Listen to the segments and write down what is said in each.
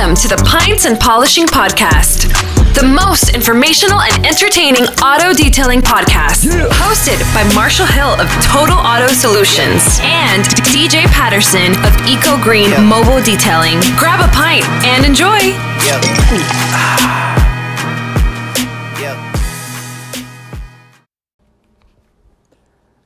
Welcome to the Pints and Polishing Podcast, the most informational and entertaining auto detailing podcast. Hosted by Marshall Hill of Total Auto Solutions and DJ Patterson of Eco Green Mobile Detailing. Grab a pint and enjoy. Yep. yep.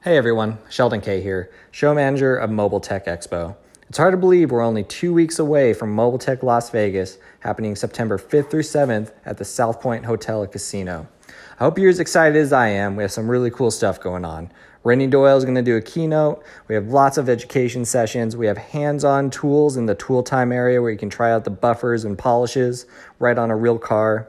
Hey everyone, Sheldon K here, show manager of Mobile Tech Expo. It's hard to believe we're only two weeks away from Mobile Tech Las Vegas, happening September 5th through 7th at the South Point Hotel and Casino. I hope you're as excited as I am. We have some really cool stuff going on. Renny Doyle is going to do a keynote. We have lots of education sessions. We have hands on tools in the tool time area where you can try out the buffers and polishes right on a real car.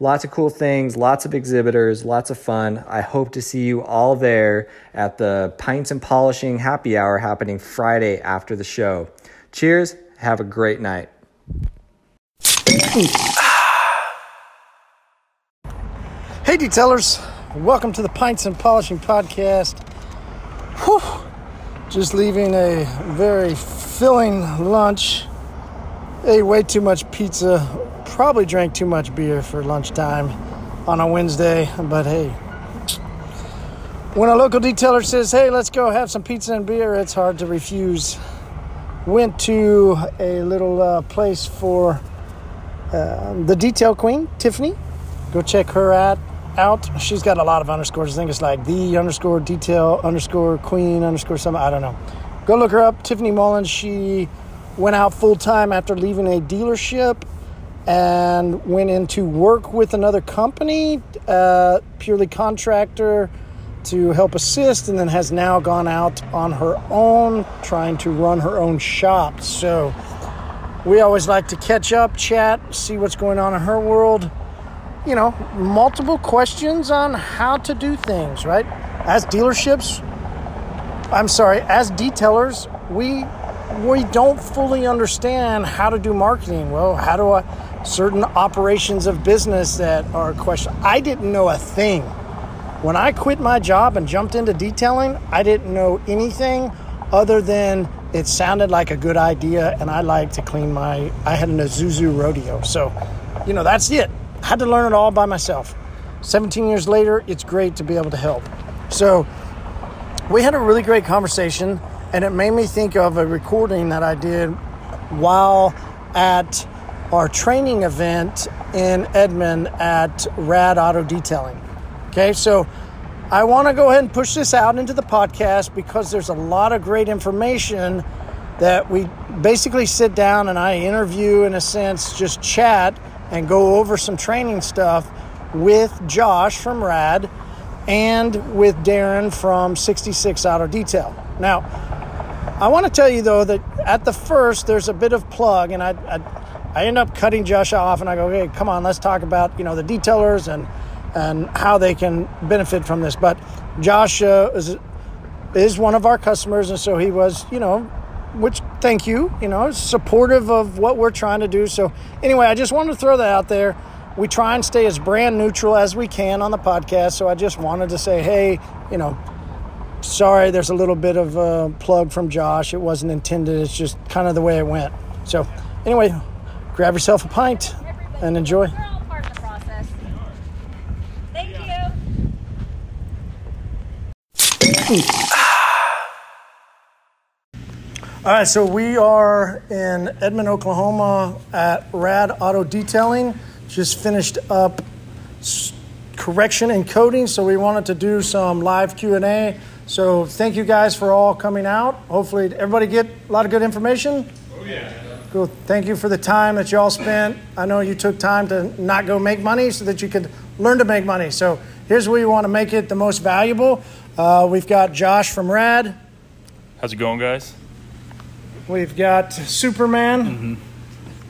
Lots of cool things, lots of exhibitors, lots of fun. I hope to see you all there at the Pints and Polishing Happy Hour happening Friday after the show. Cheers, have a great night. Hey, detailers. Welcome to the Pints and Polishing Podcast. Whew. Just leaving a very filling lunch. Ate way too much pizza. Probably drank too much beer for lunchtime on a Wednesday. But hey, when a local detailer says, hey, let's go have some pizza and beer, it's hard to refuse. Went to a little uh, place for uh, the detail queen, Tiffany. Go check her out. Out. She's got a lot of underscores. I think it's like the underscore detail underscore queen underscore something. I don't know. Go look her up. Tiffany Mullins. She went out full time after leaving a dealership and went into work with another company, uh, purely contractor, to help assist, and then has now gone out on her own, trying to run her own shop. So we always like to catch up, chat, see what's going on in her world. You know, multiple questions on how to do things, right? As dealerships, I'm sorry, as detailers, we we don't fully understand how to do marketing. Well, how do I certain operations of business that are question I didn't know a thing. When I quit my job and jumped into detailing, I didn't know anything other than it sounded like a good idea and I like to clean my I had an Isuzu rodeo. So, you know, that's it. I had to learn it all by myself. 17 years later, it's great to be able to help. So, we had a really great conversation and it made me think of a recording that I did while at our training event in Edmond at Rad Auto Detailing. Okay, so I want to go ahead and push this out into the podcast because there's a lot of great information that we basically sit down and I interview, in a sense, just chat and go over some training stuff with Josh from Rad and with Darren from 66 Auto Detail. Now, I want to tell you though that at the first there's a bit of plug, and I, I, I end up cutting Josh off, and I go, "Hey, come on, let's talk about you know the detailers and and how they can benefit from this." But Josh uh, is is one of our customers, and so he was, you know, which thank you, you know, supportive of what we're trying to do. So anyway, I just wanted to throw that out there. We try and stay as brand neutral as we can on the podcast, so I just wanted to say, hey, you know sorry, there's a little bit of a plug from Josh. It wasn't intended. It's just kind of the way it went. So, anyway, grab yourself a pint and enjoy. We're all part of the process. Thank you. All right, so we are in Edmond, Oklahoma at Rad Auto Detailing. Just finished up correction and coating, so we wanted to do some live Q&A. So thank you guys for all coming out. Hopefully everybody get a lot of good information. Oh yeah. Cool. Thank you for the time that y'all spent. I know you took time to not go make money so that you could learn to make money. So here's where you want to make it the most valuable. Uh, we've got Josh from Rad. How's it going, guys? We've got Superman.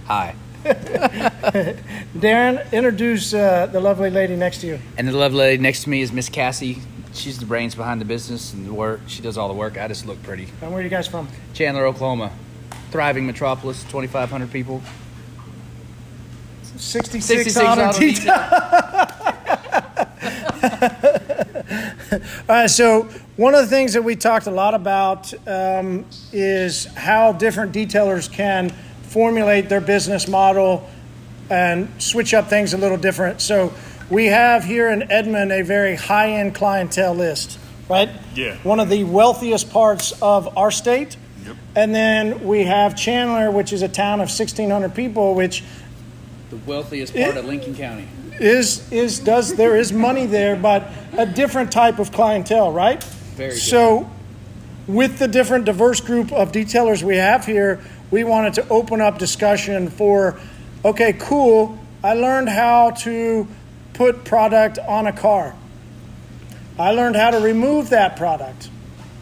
Hi. Darren, introduce uh, the lovely lady next to you. And the lovely lady next to me is Miss Cassie. She's the brains behind the business and the work. She does all the work. I just look pretty. And where are you guys from? Chandler, Oklahoma. Thriving metropolis, 2,500 people. 66, 66 auto auto detail. All right, so one of the things that we talked a lot about um, is how different detailers can formulate their business model and switch up things a little different. So we have here in Edmond a very high end clientele list, right? Yeah. One of the wealthiest parts of our state. And then we have Chandler, which is a town of 1,600 people, which The wealthiest part It- of Lincoln County. is is does there is money there, but a different type of clientele, right? Very So, with the different diverse group of detailers we have here, we wanted to open up discussion for, okay, cool. I learned how to put product on a car. I learned how to remove that product,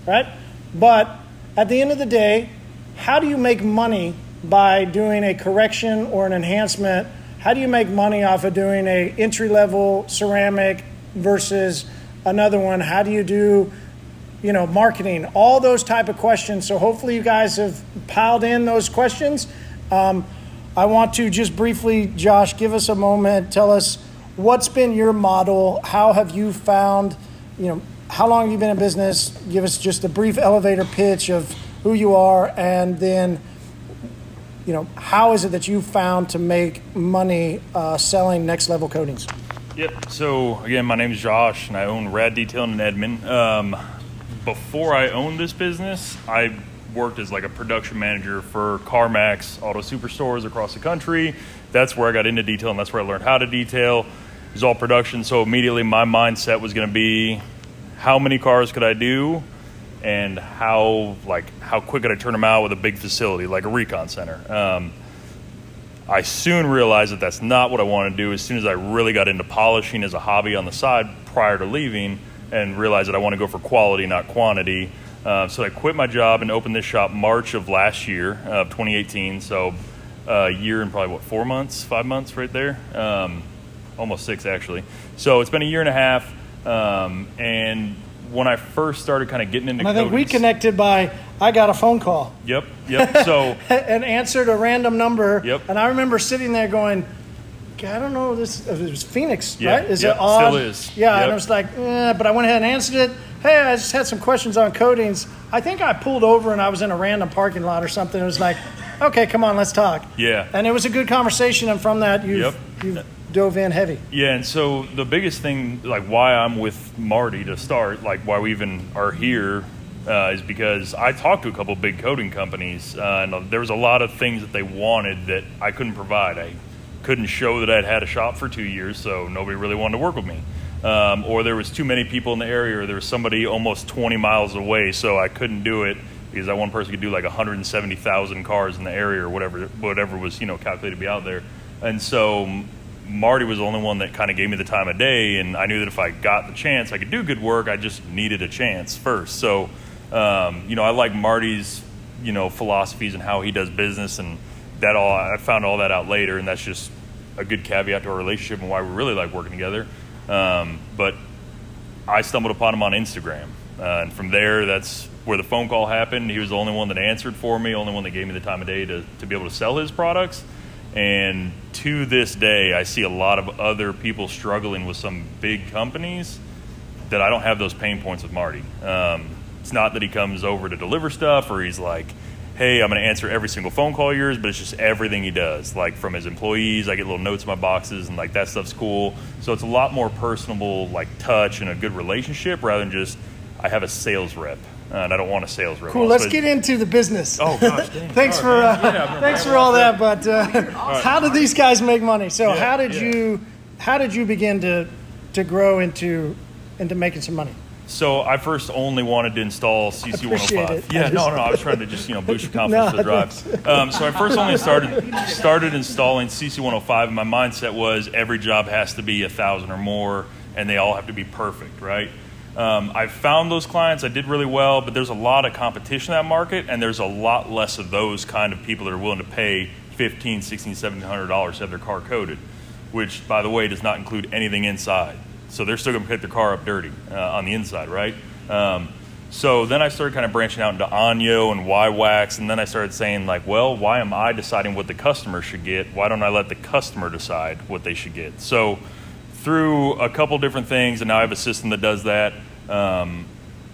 right? But at the end of the day, how do you make money by doing a correction or an enhancement? How do you make money off of doing a entry level ceramic versus another one? How do you do, you know, marketing? All those type of questions. So hopefully you guys have piled in those questions. Um, I want to just briefly, Josh, give us a moment. Tell us what's been your model. How have you found, you know, how long have you been in business? Give us just a brief elevator pitch of who you are, and then, you know, how is it that you found to make money uh, selling next level coatings? Yep. So again, my name is Josh, and I own Rad Detailing in Edmond. Um, before I owned this business, I worked as like a production manager for CarMax Auto Superstores across the country. That's where I got into detail, and That's where I learned how to detail. It was all production. So immediately, my mindset was going to be, how many cars could I do, and how like how quick could I turn them out with a big facility like a recon center. Um, I soon realized that that's not what I wanted to do. As soon as I really got into polishing as a hobby on the side prior to leaving, and realized that I want to go for quality, not quantity. Uh, so I quit my job and opened this shop March of last year, uh, 2018. So a year and probably what four months, five months, right there, um, almost six actually. So it's been a year and a half. Um, and when I first started kind of getting into, And I think we connected by I got a phone call. Yep, yep. So and answered a random number. Yep. And I remember sitting there going, I don't know this. It was Phoenix, Yeah, right? Is yep, it odd? still is. Yeah, and Yep. I was like, eh, but I went ahead and answered it. Hey, I just had some questions on coatings. I think I pulled over and I was in a random parking lot or something. It was like, okay, come on, let's talk. Yeah. And it was a good conversation, and from that, you've, Yep. you've dove heavy. Yeah, and so the biggest thing, like why I'm with Marty to start, like why we even are here, uh, is because I talked to a couple big coating companies, uh, and there was a lot of things that they wanted that I couldn't provide. I couldn't show that I'd had a shop for two years, so nobody really wanted to work with me. Um, or there was too many people in the area, or there was somebody almost 20 miles away, so I couldn't do it because that one person could do like 170,000 cars in the area, or whatever, whatever was you know calculated to be out there. And so Marty was the only one that kind of gave me the time of day, and I knew that if I got the chance, I could do good work. I just needed a chance first. So, um, you know, I like Marty's, you know, philosophies and how he does business, and that all. I found all that out later, and that's just a good caveat to our relationship and why we really like working together. Um, but I stumbled upon him on Instagram, uh, and from there, that's where the phone call happened. He was the only one that answered for me, only one that gave me the time of day to, to be able to sell his products. And to this day, I see a lot of other people struggling with some big companies that I don't have those pain points with Marty. Um, it's not that he comes over to deliver stuff or he's like, hey, I'm going to answer every single phone call yours, but it's just everything he does. Like from his employees, I get little notes in my boxes and like that stuff's cool. So it's a lot more personable, like touch and a good relationship rather than just, I have a sales rep. Uh, and I don't want a sales rep. Cool. Let's So- get into the business. Oh gosh, dang. thanks for uh. Yeah, thanks for all that. But uh, how did these guys make money? So Yeah, how did yeah. you how did you begin to to grow into into making some money? So I first only wanted to install CC 105. Yeah, just- no, no, I was trying to just you know boost your confidence No, for the drive. Um, so I first only started started installing CC 105, and my mindset was every job has to be a thousand or more, and they all have to be perfect, right? Um, I found those clients. I did really well, but there's a lot of competition in that market, and there's a lot less of those kind of people that are willing to pay 15 16 1700 dollars to have their car coated, which, by the way, does not include anything inside. So they're still going to pick their car up dirty uh, on the inside, right? Um, so then I started kind of branching out into Anyo and Y-Wax, and then I started saying like, well, why am I deciding what the customer should get? Why don't I let the customer decide what they should get? So through a couple different things, and now I have a system that does that. Um,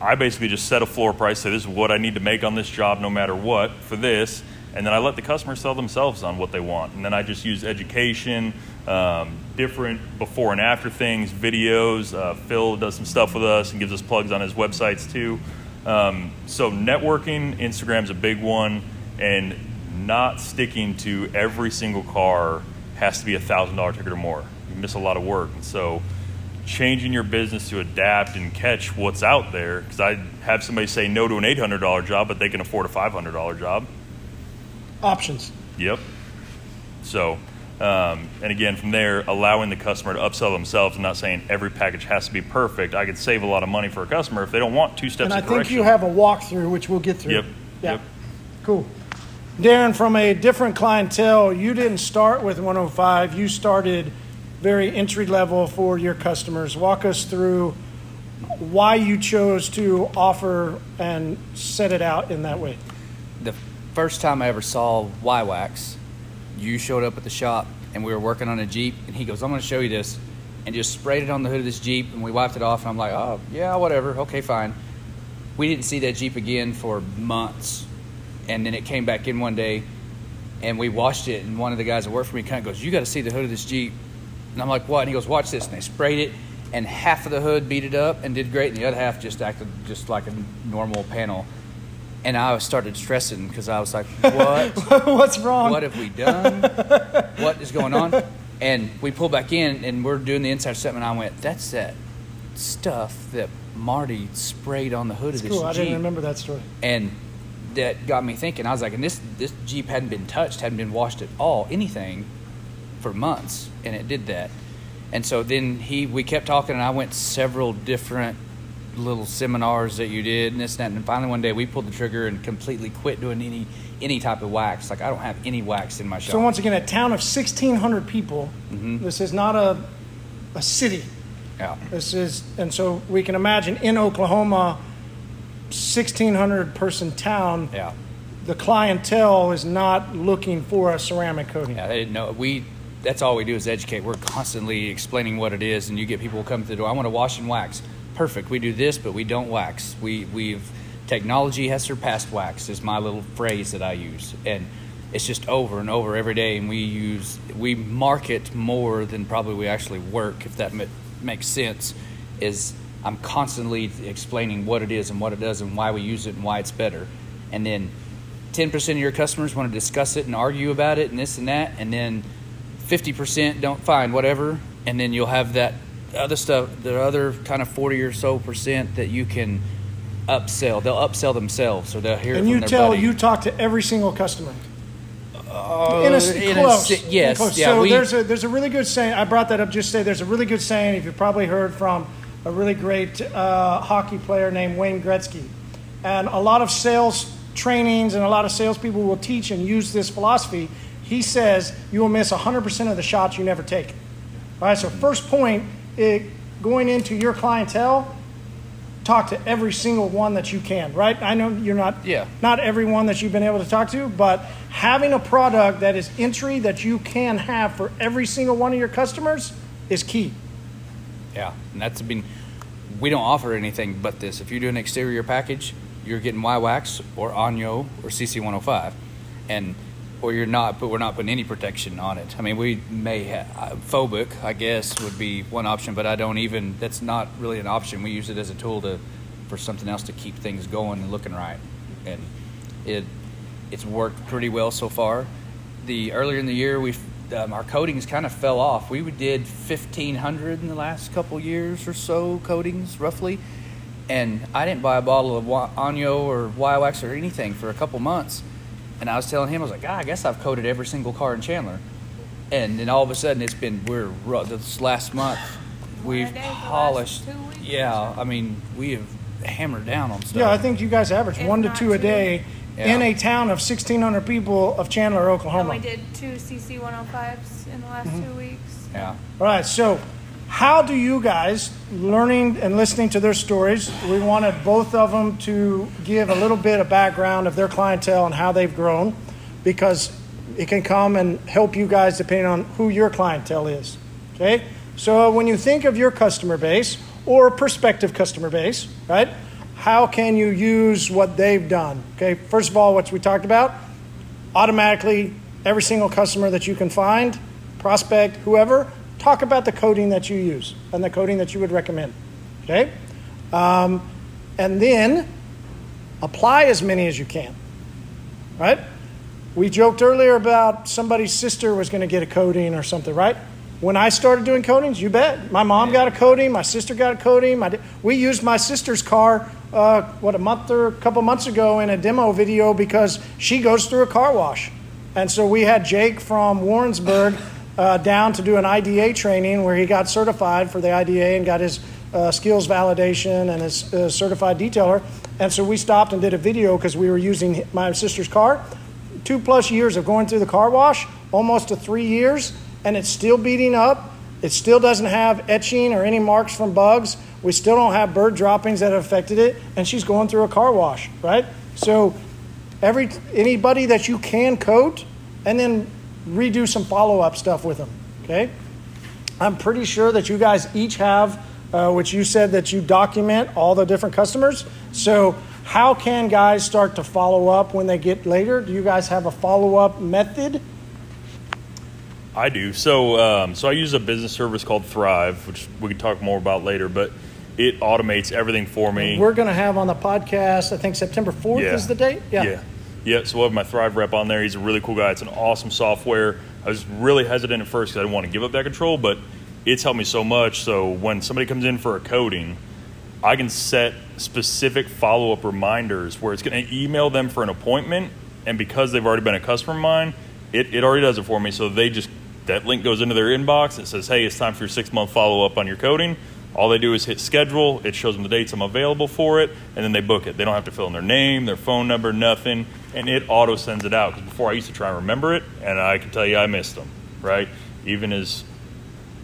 I basically just set a floor price, say this is what I need to make on this job, no matter what, for this, and then I let the customer sell themselves on what they want. And then I just use education, um, different before and after things, videos. Uh, Phil does some stuff with us and gives us plugs on his websites too. Um, so networking, Instagram's a big one, and not sticking to every single car has to be a thousand dollar ticket or more. You miss a lot of work, and so changing your business to adapt and catch what's out there. Because I have somebody say no to an eight hundred dollar job, but they can afford a five hundred dollar job. Options. Yep. So, um, and again, from there, allowing the customer to upsell themselves and not saying every package has to be perfect. I could save a lot of money for a customer if they don't want two steps And I think you have a walkthrough, which we'll get through. Yep. Yeah. Yep. Cool. Darren, from a different clientele, you didn't start with 105. You started very entry level for your customers. Walk us through why you chose to offer and set it out in that way. the first time I ever saw Y-Wax, you showed up at the shop and we were working on a Jeep and he goes, I'm going to show you this and just sprayed it on the hood of this Jeep and we wiped it off and I'm like, oh, yeah, whatever. Okay, fine. We didn't see that Jeep again for months. And then it came back in one day and we washed it and one of the guys that worked for me kind of goes, you got to see the hood of this Jeep. And I'm like, what? And he goes, watch this. And they sprayed it and half of the hood beat it up and did great and the other half just acted just like a normal panel. And I started stressing because I was like, what? What's wrong? what have we done? what is going on? And we pull back in and we're doing the inside step, and I went, that's that stuff that Marty sprayed on the hood of this cool. I Jeep. didn't remember that story. And that got me thinking. I was like, and this this Jeep hadn't been touched, hadn't been washed at all, anything, for months, and it did that. And so then he, we kept talking, and I went several different little seminars that you did, and this and that. And finally, one day we pulled the trigger and completely quit doing any any type of wax. Like I don't have any wax in my shop. So once again, a town of 1,600 people. Mm-hmm. This is not a a city. yeah. This is, and so we can imagine in Oklahoma, 1,600 person town. Yeah. The clientele is not looking for a ceramic coating. Yeah, they didn't know. We that's all we do is educate. We're constantly explaining what it is, and you get people come to the door. I want to wash and wax. Perfect. We do this, but we don't wax. We we've technology has surpassed wax. Is my little phrase that I use, and it's just over and over every day. And we use we market more than probably we actually work. If that ma- makes sense, is I'm constantly explaining what it is and what it does and why we use it and why it's better, and then 10% of your customers want to discuss it and argue about it and this and that, and then 50% don't find whatever, and then you'll have that other stuff, the other kind of 40 or so percent that you can upsell. They'll upsell themselves, or they'll hear it And you tell buddy. you talk to every single customer. Uh, in a, in close, si- yes, close. yeah, so we- there's a there's a really good saying. I brought that up just to say there's a really good saying. If you've probably heard from a really great uh, hockey player named Wayne Gretzky, and a lot of sales trainings and a lot of salespeople will teach and use this philosophy. He says you will miss 100% of the shots you never take. All right. So first point, it, going into your clientele, talk to every single one that you can, right? I know you're not Yeah. not everyone that you've been able to talk to, but having a product that is entry that you can have for every single one of your customers is key. Yeah, and that's been. We don't offer anything but this. If you do an exterior package, you're getting Y Wax or Anyo or CC 105, and or you're not, but we're not putting any protection on it. I mean, we may have phobic, I guess, would be one option, but I don't even. That's not really an option. We use it as a tool to for something else to keep things going and looking right, and it it's worked pretty well so far. The earlier in the year, we um, our coatings kind of fell off. We did fifteen hundred in the last couple years or so coatings roughly, and I didn't buy a bottle of Anyo or Y-Wax or anything for a couple months. And I was telling him, I was like, God, I guess I've coated every single car in Chandler. And then all of a sudden, it's been we're ru- this last month we've a day for the last polished. Yeah, I mean we have hammered down on stuff. Yeah, I think you guys average If one to not two a two. day Yeah. in a town of 1,600 people of Chandler, And Oklahoma. we did two CC 105s in the last Mm-hmm. two weeks. Yeah. All right, so how do you guys, learning and listening to their stories, we wanted both of them to give a little bit of background of their clientele and how they've grown because it can come and help you guys depending on who your clientele is. Okay? So when you think of your customer base or prospective customer base, right? How can you use what they've done? Okay, first of all, what we talked about automatically every single customer that you can find, prospect, whoever, talk about the coating that you use and the coating that you would recommend. Okay? Um, and then apply as many as you can. Right? We joked earlier about somebody's sister was going to get a coating or something, right? When I started doing coatings, you bet. My mom got a coating, my sister got a coating. My, we used my sister's car, uh, what, a month or a couple months ago in a demo video because she goes through a car wash. And so we had Jake from Warrensburg uh, down to do an IDA training where he got certified for the IDA and got his uh, skills validation and his uh, certified detailer. And so we stopped and did a video because we were using my sister's car. Two plus years of going through the car wash, almost to three years, and it's still beating up. It still doesn't have etching or any marks from bugs. We still don't have bird droppings that have affected it, and she's going through a car wash, right? So every anybody that you can coat and then redo some follow-up stuff with them okay i'm pretty sure that you guys each have uh, which you said that you document all the different customers so how can guys start to follow up when they get later do you guys have a follow-up method I do. So, um, so I use a business service called Thrive, which we can talk more about later. But it automates everything for me. we're going to have on the podcast i think september 4th Yeah. is the date Yeah. Yeah. Yep, so we'll have my Thrive rep on there. He's a really cool guy. It's an awesome software. I was really hesitant at first because I didn't want to give up that control, but it's helped me so much. So when somebody comes in for a coating, I can set specific follow up reminders where it's going to email them for an appointment. And because they've already been a customer of mine, it, it already does it for me. So they just, that link goes into their inbox. It says, hey, it's time for your six month follow up on your coating. All they do is hit schedule. It shows them the dates I'm available for it, and then they book it. They don't have to fill in their name, their phone number, nothing, and it auto sends it out. Because before I used to try and remember it, and I can tell you I missed them. Right, even as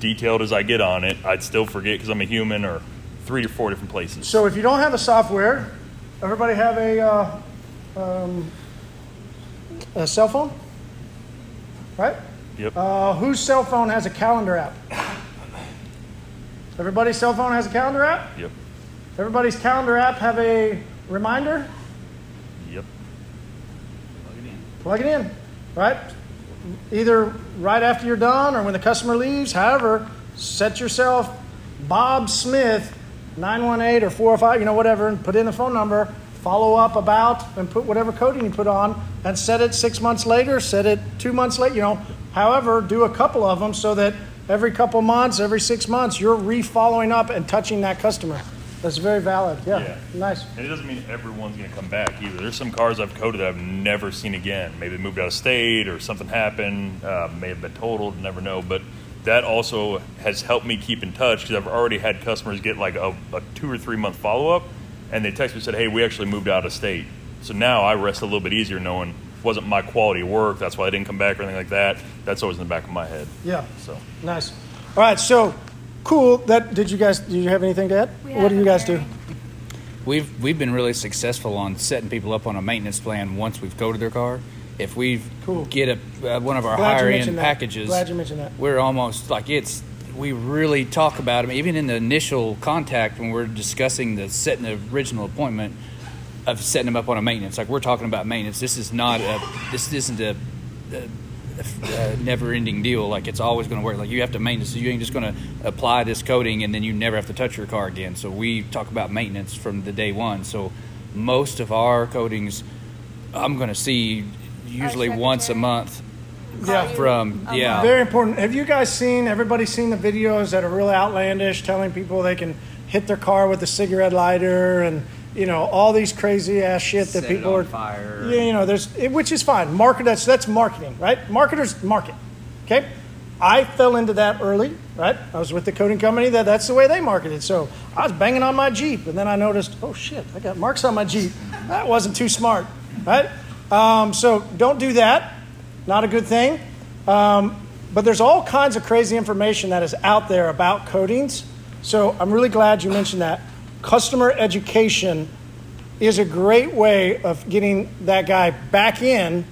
detailed as I get on it, I'd still forget because I'm a human or three or four different places. So if you don't have the software, everybody have a, uh, um, a cell phone, right? Yep. Uh, whose cell phone has a calendar app? Everybody's cell phone has a calendar app. yep. Everybody's calendar app have a reminder. Yep. Plug it in, Plug it in, right? Either right after you're done or when the customer leaves. However, set yourself Bob Smith 918 or 405, you know, whatever, and put in the phone number. Follow up about and put whatever coating you put on, and set it six months later. Set it two months later. You know, however, do a couple of them so that every couple months, every six months, you're re-following up and touching that customer. That's very valid. Yeah, Yeah. nice. And it doesn't mean everyone's going to come back either. There's some cars I've coated that I've never seen again. Maybe they moved out of state or something happened. Uh, may have been totaled. Never know. But that also has helped me keep in touch because I've already had customers get like a, a two or three month follow up, and they text me and said, "Hey, we actually moved out of state." So now I rest a little bit easier knowing wasn't my quality of work. That's why I didn't come back or anything like that. That's always in the back of my head. Yeah. So Nice. All right, so cool. That did you guys? Did you have anything to add? We What do you guys do? We've we've been really successful on setting people up on a maintenance plan once we've coated their car. If we Cool. get a uh, one of our Glad higher end that. packages, Glad you mentioned that. we're almost like it's. We really talk about them, even in the initial contact when we're discussing the setting the original appointment of setting them up on a maintenance. Like we're talking about maintenance. This is not a. This isn't a. a a never-ending deal. Like it's always going to work. Like you have to maintenance. You ain't just going to apply this coating and then you never have to touch your car again. So we talk about maintenance from the day one. So most of our coatings, I'm going to see usually once a month Yeah. from yeah. Very important. Have you guys seen? Everybody seen the videos that are really outlandish, telling people they can hit their car with a cigarette lighter and you know all these crazy ass shit that Set people on are. fire. Yeah, you know, there's it- which is fine. Market that's that's marketing, right? Marketers market. Okay. I fell into that early, right? I was with the coating company that that's the way they marketed. So I was banging on my Jeep, and then I noticed, oh shit, I got marks on my Jeep. That wasn't too smart, right? Um, so don't do that. Not a good thing. Um, but there's all kinds of crazy information that is out there about coatings. So I'm really glad you mentioned that. Customer education is a great way of getting that guy back in,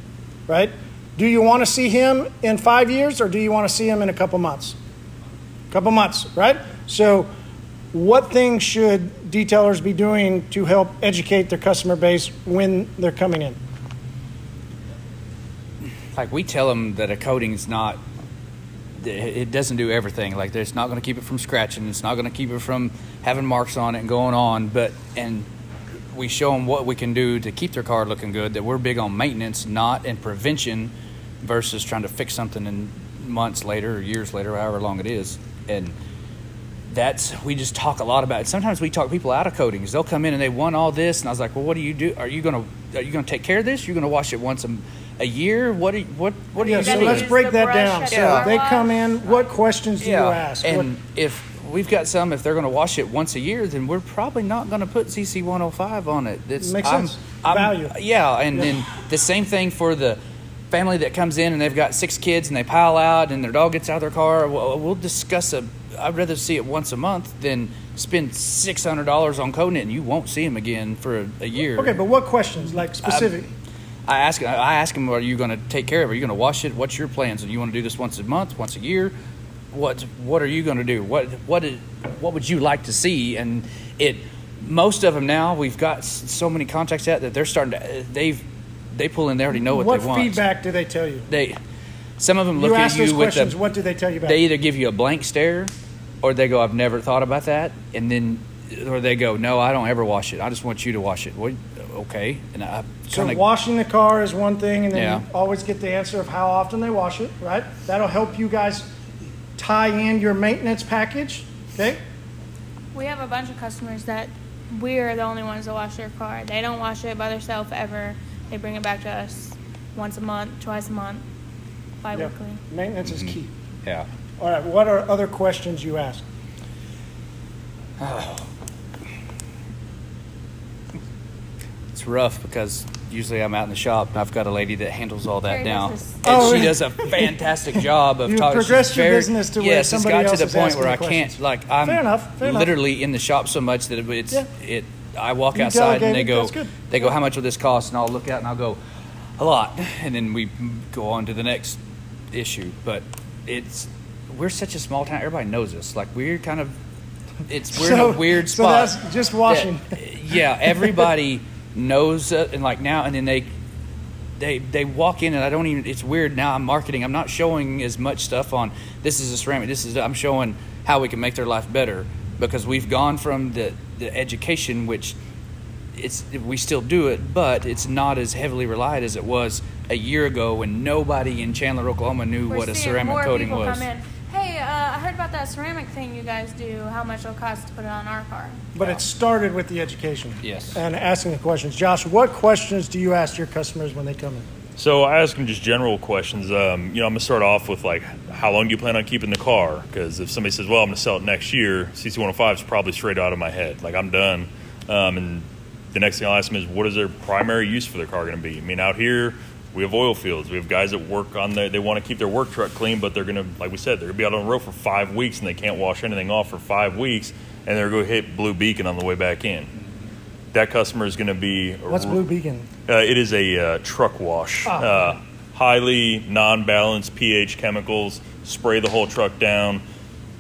right? Do you want to see him in five years or do you want to see him in a couple months? A couple months, right? So, what things should detailers be doing to help educate their customer base when they're coming in? like we tell them that a coating is not it doesn't do everything like it's not going to keep it from scratching it's not going to keep it from having marks on it and going on but and we show them what we can do to keep their car looking good that we're big on maintenance not in prevention versus trying to fix something in months later or years later however long it is and that's we just talk a lot about it. Sometimes we talk people out of coatings. They'll come in and they want all this, and I was like, "Well, what do you do? Are you gonna are you gonna take care of this? You're gonna wash it once a, a year? What do you, what what are Yeah, you so let's break that down. So the car they come in, what questions do you ask? What- and if we've got some, if they're going to wash it once a year, then we're probably not going to put CC 105 on it. It's, Makes I'm- sense. I'm- Value. Yeah, and Yeah. then the same thing for the family that comes in and they've got six kids and they pile out and their dog gets out of their car. We'll, we'll discuss a. I'd rather see it once a month than spend six hundred dollars on coating it and you won't see them again for a, a year. Okay, but what questions, like specific? I ask I ask them, are you going to take care of it? Are you going to wash it? What's your plans? Do you want to do this once a month, once a year? What What are you going to do? What What is, What would you like to see? And it most of them now we've got so many contacts out that they're starting to they've they pull in they already know what, what they want. What feedback do they tell you? They some of them look You at you with questions, the what do they tell you back? they either give you a blank stare or they go I've never thought about that and then or they go no I don't ever wash it I just want you to wash it. What okay? And I so kinda- washing the car is one thing, and then Yeah. you always get the answer of how often they wash it, right? That'll help you guys tie in your maintenance package, okay? We have a bunch of customers that we're the only ones that wash their car. They don't wash it by themselves ever. They bring it back to us once a month, twice a month, Yeah. bi-weekly. Maintenance is mm-hmm. key. yeah. All right, what are other questions you ask? Oh, It's rough because usually I'm out in the shop and I've got a lady that handles all that Terry now. this. And Oh, she does a fantastic job of You talking. progressed she's your very- business to where yes, somebody it's got else to the point where I questions. can't like I'm Fair enough, fair enough. literally in the shop so much that it's Yeah. it. I walk You outside and they go they go how much will this cost and I'll look out and I'll go a lot and then we go on to the next issue. But it's we're such a small town. Everybody knows us. Like we're kind of it's we're in a weird so spot. that's just washing. that- yeah, everybody knows uh, and like now and then they they they walk in and I don't even it's weird now I'm marketing I'm not showing as much stuff on this is a ceramic this is I'm showing how we can make their life better because we've gone from the the education which it's we still do it but it's not as heavily relied as it was a year ago when nobody in Chandler Oklahoma knew We're what a ceramic coating was come in. Hey, uh, I heard about that ceramic thing you guys do. How much it'll cost to put it on our car? But it started with the education. Yes. And asking the questions. Josh, what questions do you ask your customers when they come in? So I ask them just general questions. Um, you know, I'm gonna start off with like, how long do you plan on keeping the car? Because if somebody says, well, I'm gonna sell it next year, CC105 is probably straight out of my head. Like I'm done. Um, and the next thing I'll ask them is, what is their primary use for their car gonna be? I mean, out here we have oil fields. We have guys that work on their. They want to keep their work truck clean, but they're gonna, like we said, they're gonna be out on the road for five weeks and they can't wash anything off for five weeks, and they're gonna hit Blue Beacon on the way back in. That customer is gonna be What's Blue Beacon? uh, it is a uh, truck wash. Oh, uh, highly non-balanced pH chemicals. Spray the whole truck down.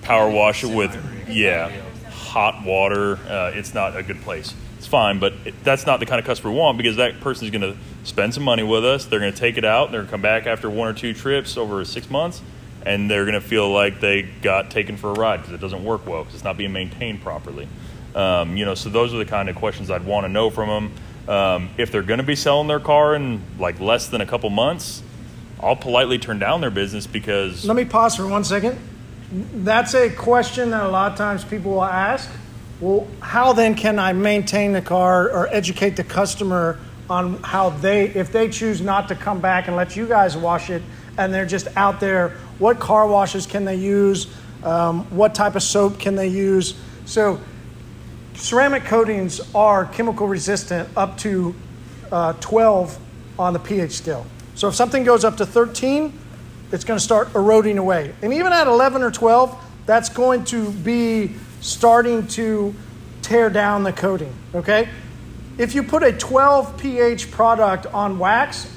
Power wash it with yeah, hot water. Uh, it's not a good place. It's fine, but that's not the kind of customer we want because that person is going to spend some money with us. They're going to take it out. They're going to come back after one or two trips over six months, and they're going to feel like they got taken for a ride because it doesn't work well because it's not being maintained properly. Um, you know, so those are the kind of questions I'd want to know from them. Um, if they're going to be selling their car in like less than a couple months, I'll politely turn down their business because Let me pause for one second. That's a question that a lot of times people will ask. Well, how then can I maintain the car or educate the customer on how they, if they choose not to come back and let you guys wash it and they're just out there, what car washes can they use? Um, what type of soap can they use? So, ceramic coatings are chemical resistant up to uh, 12 on the pH scale. So if something goes up to 13, it's going to start eroding away. And even at 11 or 12, that's going to be starting to tear down the coating, okay? If you put a 12 pH product on wax,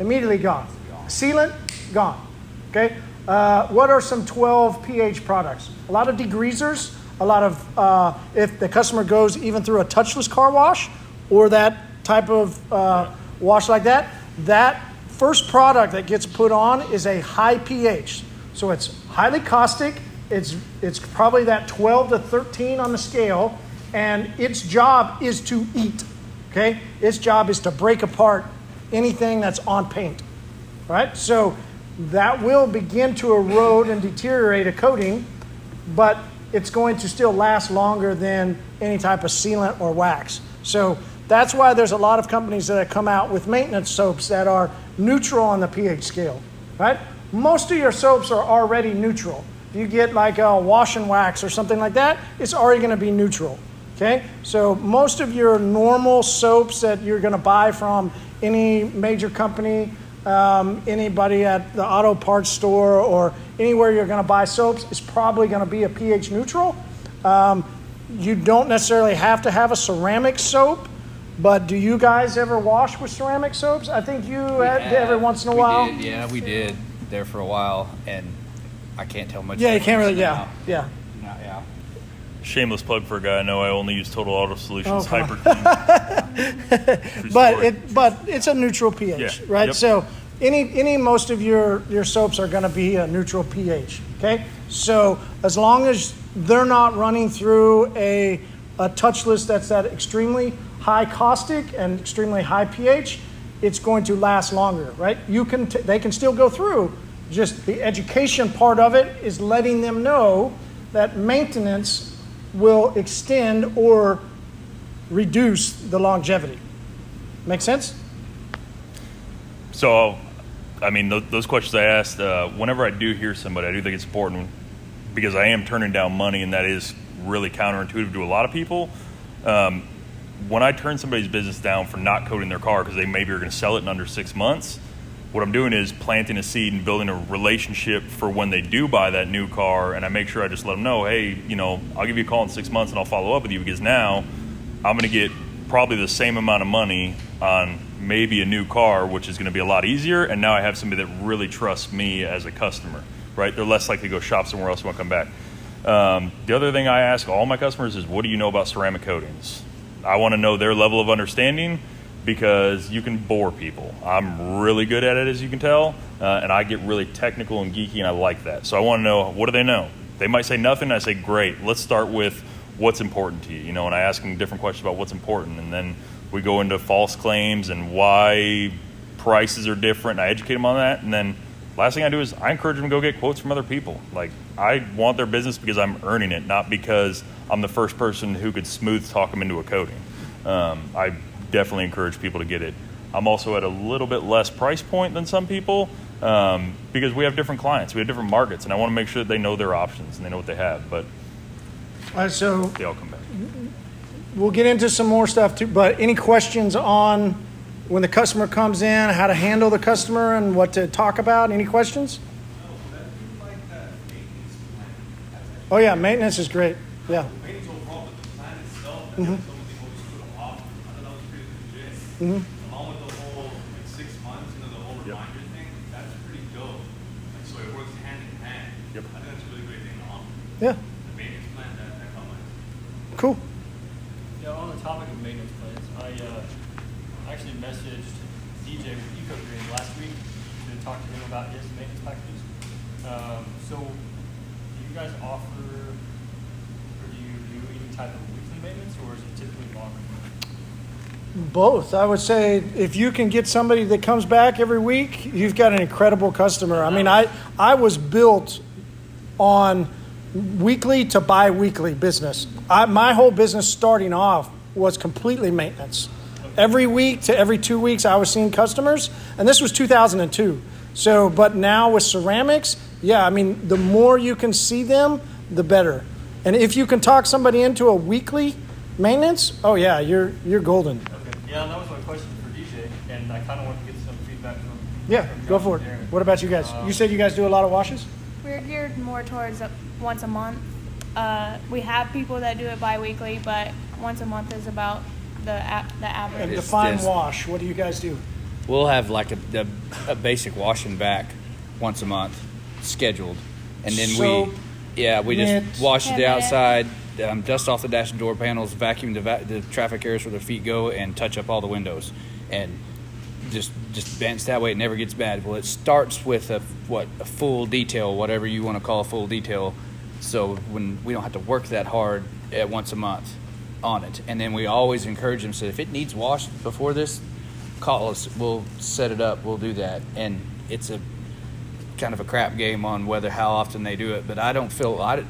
immediately gone. Sealant, gone. Okay? Uh, what are some 12 pH products? A lot of degreasers, a lot of, uh, if the customer goes even through a touchless car wash or that type of uh, wash like that, that first product that gets put on is a high pH. So it's highly caustic. It's it's probably that 12 to 13 on the scale, and its job is to eat. Okay, its job is to break apart anything that's on paint. Right? So that will begin to erode and deteriorate a coating, but it's going to still last longer than any type of sealant or wax. So that's why there's a lot of companies that have come out with maintenance soaps that are neutral on the pH scale, right? Most of your soaps are already neutral. If you get like a wash and wax or something like that, it's already going to be neutral. Okay, so most of your normal soaps that you're going to buy from any major company, um, anybody at the auto parts store, or anywhere you're going to buy soaps is probably going to be a pH neutral. Um, you don't necessarily have to have a ceramic soap, but do you guys ever wash with ceramic soaps? I think you had, every once in a We while. did, yeah, we did there for a while, and I can't tell much. Yeah, you can't really. Yeah, now. yeah. No, yeah. Shameless plug for a guy I know. I only use Total Auto Solutions Oh, come Hyper Clean. But story. it, but it's a neutral pH, Yeah, right? yep. So any any most of your your soaps are going to be a neutral pH. Okay, so as long as they're not running through a a touchless that's that extremely high caustic and extremely high pH, it's going to last longer, right? You can t- they can still go through. Just the education part of it is letting them know that maintenance will extend or reduce the longevity. Make sense? So, I mean, th- those questions I asked, uh, whenever I do hear somebody, I do think it's important because I am turning down money, and that is really counterintuitive to a lot of people. Um, when I turn somebody's business down for not coating their car because they maybe are going to sell it in under six months, what I'm doing is planting a seed and building a relationship for when they do buy that new car. And I make sure I just let them know, hey, you know, I'll give you a call in six months and I'll follow up with you because now I'm going to get probably the same amount of money on maybe a new car, which is going to be a lot easier. And now I have somebody that really trusts me as a customer, right? They're less likely to go shop somewhere else and won't come back. Um, the other thing I ask all my customers is, what do you know about ceramic coatings? I want to know their level of understanding because you can bore people. I'm really good at it, as you can tell, uh, and I get really technical and geeky, and I like that. So I want to know what do they know. They might say nothing. I say, great. Let's start with what's important to you, you know. And I ask them different questions about what's important, and then we go into false claims and why prices are different. And I educate them on that, and then last thing I do is I encourage them to go get quotes from other people. Like I want their business because I'm earning it, not because I'm the first person who could smooth talk them into a coating. Um, I definitely encourage people to get it. I'm also at a little bit less price point than some people um, because we have different clients, we have different markets, and I want to make sure that they know their options and they know what they have. But All right, so they all come back. we'll get into some more stuff too. But any questions on when the customer comes in, how to handle the customer, and what to talk about? Any questions? Oh yeah, maintenance is great. Yeah. Mhm. Mhm. Along with the whole like six months, you know, the whole reminder thing, that's pretty dope. Like, so it works hand in hand. Yep. I think that's a really great thing to offer. Yeah. The maintenance plan that, that caught my Cool. Yeah, on the topic of maintenance plans, I uh, actually messaged DJ with EcoGreen last week to talk to him about his maintenance packages. Um, so, do you guys offer, or do you do any type of weekly maintenance, or is it typically longer? Both. I would say if you can get somebody that comes back every week, you've got an incredible customer. I mean, I, I was built on weekly to bi weekly business. I, my whole business starting off was completely maintenance. Every week to every two weeks, I was seeing customers, and this was 2002. So, but now with ceramics, yeah, I mean, the more you can see them, the better. And if you can talk somebody into a weekly maintenance, oh yeah, you're you're golden. Okay. Yeah, that was my question for DJ, and I kind of want to get some feedback from. Yeah, from go for it. Darren. What about you guys? Um, You said you guys do a lot of washes? We're geared more towards a, once a month. Uh, we have people that do it bi-weekly, but once a month is about the a- the And average. It's define just- wash. What do you guys do? We'll have like a, a, a basic wash and back once a month scheduled. And then Soap, we, yeah, we mitt. just wash the outside. it. Um, dust off the dash and door panels, vacuum the, va- the traffic areas where their feet go, and touch up all the windows. And just just bends that way. It never gets bad. Well, it starts with a what a full detail, whatever you want to call a full detail. So when we don't have to work that hard at once a month on it, and then we always encourage them. So if it needs washed before this, call us. We'll set it up. We'll do that. And it's a kind of a crap game on whether how often they do it. But I don't feel I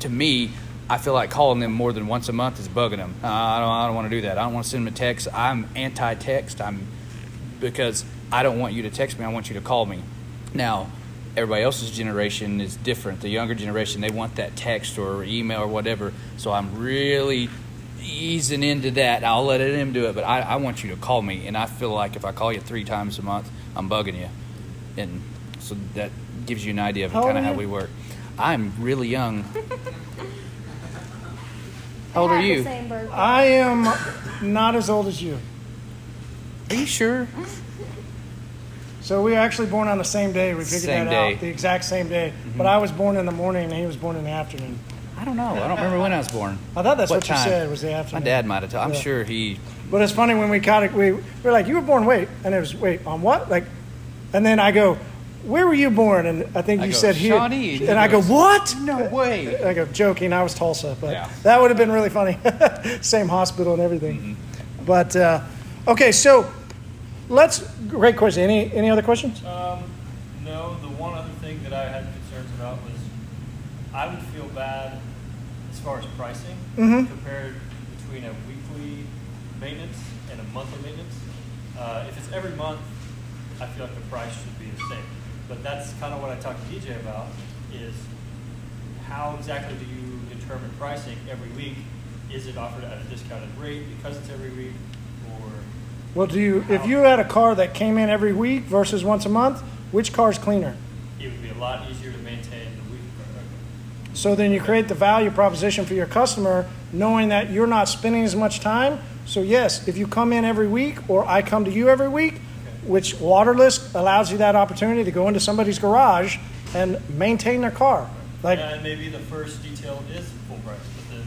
to me. I feel like calling them more than once a month is bugging them. Uh, I don't. I don't want to do that. I don't want to send them a text. I'm anti-text. I'm because I don't want you to text me. I want you to call me. Now, everybody else's generation is different. The younger generation, they want that text or email or whatever. So I'm really easing into that. I'll let them do it, but I, I want you to call me. And I feel like if I call you three times a month, I'm bugging you. And so that gives you an idea of kind of how we work. I'm really young. How old are you? The same birthday. I am not as old as you. Are you sure? So we were actually born on the same day. We figured Same that day. out the exact same day. Mm-hmm. But I was born in the morning and he was born in the afternoon. I don't know. I don't remember when I was born. I thought that's what, you time? said was the afternoon. My afternoon. dad might have told. I'm Yeah. sure he. But it's funny when we caught it. We, we were like, "You were born wait," and it was wait on what? Like, and then I go, "Where were you born?" And I think I you go, said here, "Shawnee," and he and I go, "What?" No way. I go joking. I was Tulsa, but Yeah. that would have been really funny. Same hospital and everything. Mm-hmm. But uh, okay, so let's. Great question. Any any other questions? Um, no, the one other thing that I had concerns about was I would feel bad as far as pricing Mhm. compared between a weekly maintenance and a monthly maintenance. Uh, if it's every month, I feel like the price should be the same. But that's kind of what I talked to DJ about is how exactly do you determine pricing every week? Is it offered at a discounted rate because it's every week or Well, do you if you had a car that came in every week versus once a month, which car's cleaner? it would be a lot easier to maintain the week. So then you create the value proposition for your customer, knowing that you're not spending as much time. So yes, if you come in every week or I come to you every week, which Waterless allows you that opportunity to go into somebody's garage and maintain their car. Like and maybe the first detail is full price, but then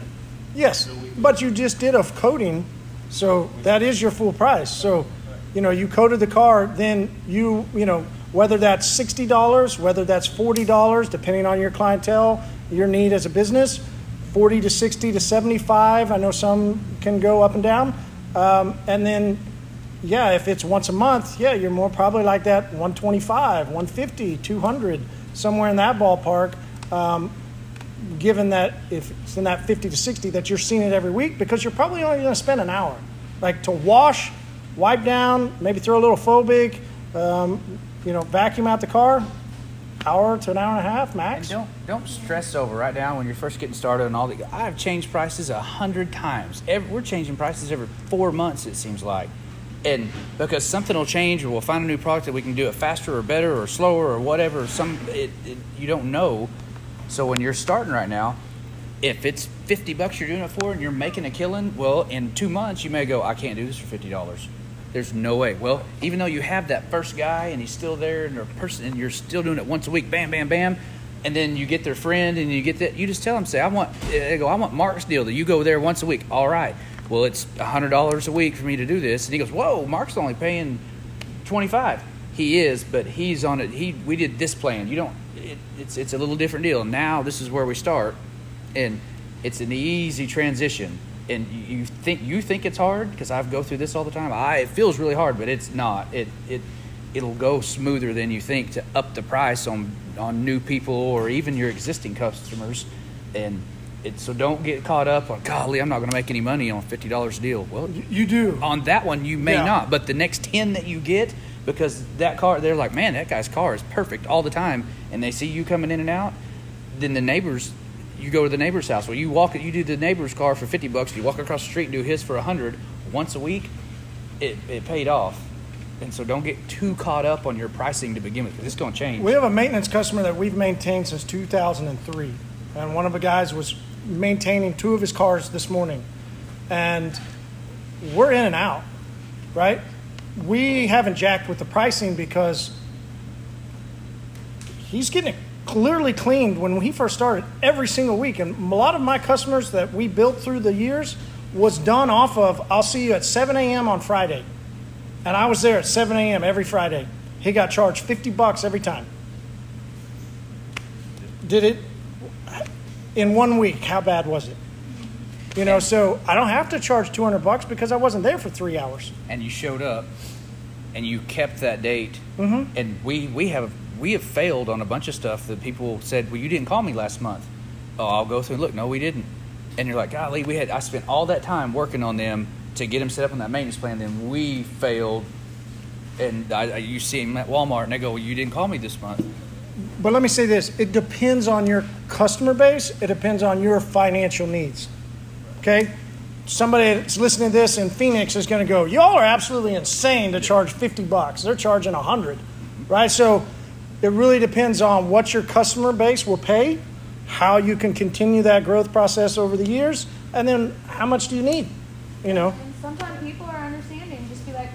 yes, but you just did a coating, so that is your full price. So, you know, you coated the car, then you, you know, whether that's sixty dollars, whether that's forty dollars, depending on your clientele, your need as a business, forty to sixty to seventy-five. I know some can go up and down, um, and then, yeah, if it's once a month, yeah, you're more probably like that 125, 150, 200, somewhere in that ballpark. Um, given that if it's in that 50 to 60 that you're seeing it every week because you're probably only going to spend an hour like to wash wipe down maybe throw a little phobic um, you know vacuum out the car hour to an hour and a half And max don't don't stress over right now when you're first getting started and all the. I've changed prices a hundred times. Every, we're changing prices every four months. It seems like, and because something will change or we'll find a new product that we can do it faster or better or slower or whatever. Some it, it, you don't know. So when you're starting right now, if it's fifty bucks you're doing it for and you're making a killing, well, in two months you may go, I can't do this for fifty dollars. There's no way. Well, even though you have that first guy and he's still there and person and you're still doing it once a week, bam, bam, bam, and then you get their friend and you get that, you just tell them, say, I want, they go, I want Mark's deal that you go there once a week. All right. Well, it's hundred dollars a week for me to do this, and he goes, Whoa, Mark's only paying twenty five. He is, but he's on it. He we did this plan. You don't. It, it's it's a little different deal. Now this is where we start, and it's an easy transition. And you you think you think it's hard because I go through this all the time. I it feels really hard, but it's not. It it it'll go smoother than you think to up the price on on new people or even your existing customers, and. It, so don't get caught up on golly i'm not going to make any money on a $50 deal. Well you do. On that one you may Yeah. not but the next 10 that you get because that car they're like man that guy's car is perfect all the time and they see you coming in and out then the neighbors you go to the neighbor's house. Well you walk you do the neighbor's car for 50 bucks you walk across the street and do his for 100 once a week it, it paid off. And so don't get too caught up on your pricing to begin with because it's going to change. We have a maintenance customer that we've maintained since 2003 and one of the guys was maintaining two of his cars this morning and we're in and out right we haven't jacked with the pricing because he's getting it clearly cleaned when he first started every single week and a lot of my customers that we built through the years was done off of i'll see you at 7 a.m on friday and I was there at 7 a.m. every Friday. He got charged 50 bucks every time. Did it in one week? How bad was it? You know, so I don't have to charge 200 bucks because I wasn't there for three hours. and you showed up and you kept that date Mm-hmm. and we we have we have failed on a bunch of stuff that people said well you didn't call me last month oh i'll go through and look no we didn't and you're like golly we had i spent all that time working on them to get them set up on that maintenance plan then we failed and I, I, you see them at walmart and they go well you didn't call me this month But let me say this it depends on your customer base, it depends on your financial needs. Okay? Somebody that's listening to this in Phoenix is going to go, Y'all are absolutely insane to charge 50 bucks. They're charging 100, right? So it really depends on what your customer base will pay, how you can continue that growth process over the years, and then how much do you need? You know? And sometimes people are understanding. Just be like,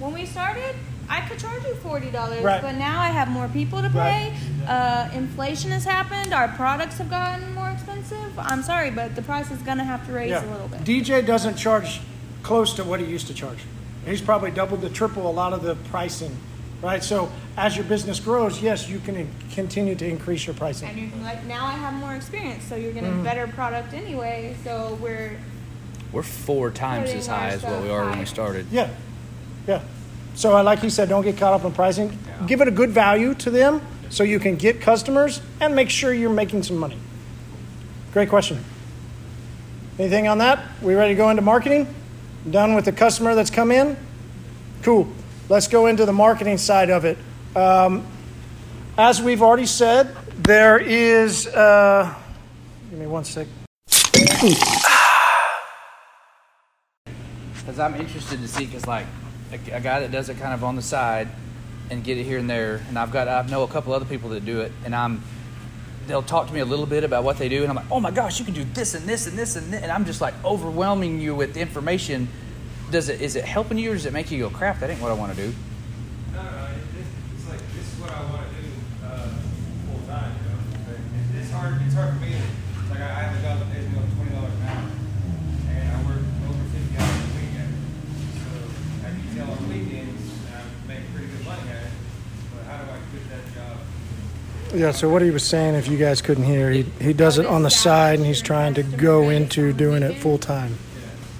when we started, I could charge you forty dollars, Right. but now I have more people to Right. Pay. Uh, inflation has happened. Our products have gotten more expensive. I'm sorry, but the price is gonna have to raise a little bit. DJ doesn't charge close to what he used to charge. He's probably doubled to triple a lot of the pricing, right? So as your business grows, yes, you can in- continue to increase your pricing. and you're like, now I have more experience, so you're getting Mm-hmm. better product anyway. So we're we're four times as high as what we are when we started Yeah, yeah. So I like he said, don't get caught up in pricing. Give it a good value to them so you can get customers and make sure you're making some money. Great question. Anything on that? We ready to go into marketing? Done with the customer that's come in? Cool. Let's go into the marketing side of it. Um, as we've already said, there is. Uh, give me one sec. Because I'm interested to see, because like a, a guy that does it kind of on the side and get it here and there, and I've got I know a couple other people that do it, and I'm they'll talk to me a little bit about what they do, and I'm like, oh my gosh, you can do this and this and this and this, and I'm just like overwhelming you with information. Does it is it helping you, or does it make you go, crap? That ain't what I want to do. No, no, no. It, it, it's like this is what I want to do uh, full time. You know, but it's hard. It's hard for me. Like I, I have a job that pays me over twenty dollars an hour, and I work over fifty hours a weekend. So I detail on weekends, and I make pretty good money at it. But how do I quit that job? Yeah, so what he was saying, if you guys couldn't hear, he, he does it on the side and he's trying to go into doing it full time.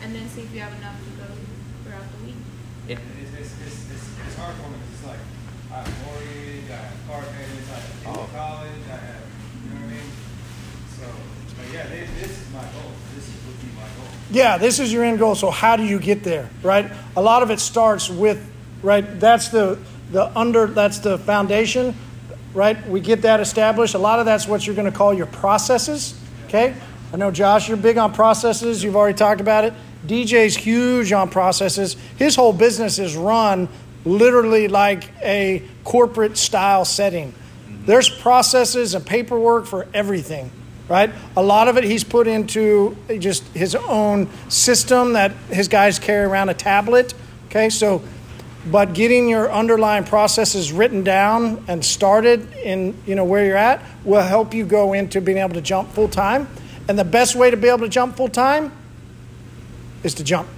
and then see if you have enough to go throughout the week. It, It's, it's, it's, it's, it's hard for me 'cause it's like I have mortgage, I have car payments, I have kids in oh. college, I have, you know what I mean? So, but yeah, this, this is my goal. This would be my goal. Yeah, this is your end goal. So how do you get there, right? A lot of it starts with, right? That's the the under. That's the foundation, right? We get that established. A lot of that's what you're going to call your processes. Okay. I know Josh, you're big on processes. You've already talked about it. DJ's huge on processes. His whole business is run literally like a corporate style setting. There's processes and paperwork for everything, right? A lot of it he's put into just his own system that his guys carry around a tablet. Okay, so, but getting your underlying processes written down and started in you know where you're at will help you go into being able to jump full time. And the best way to be able to jump full time is to jump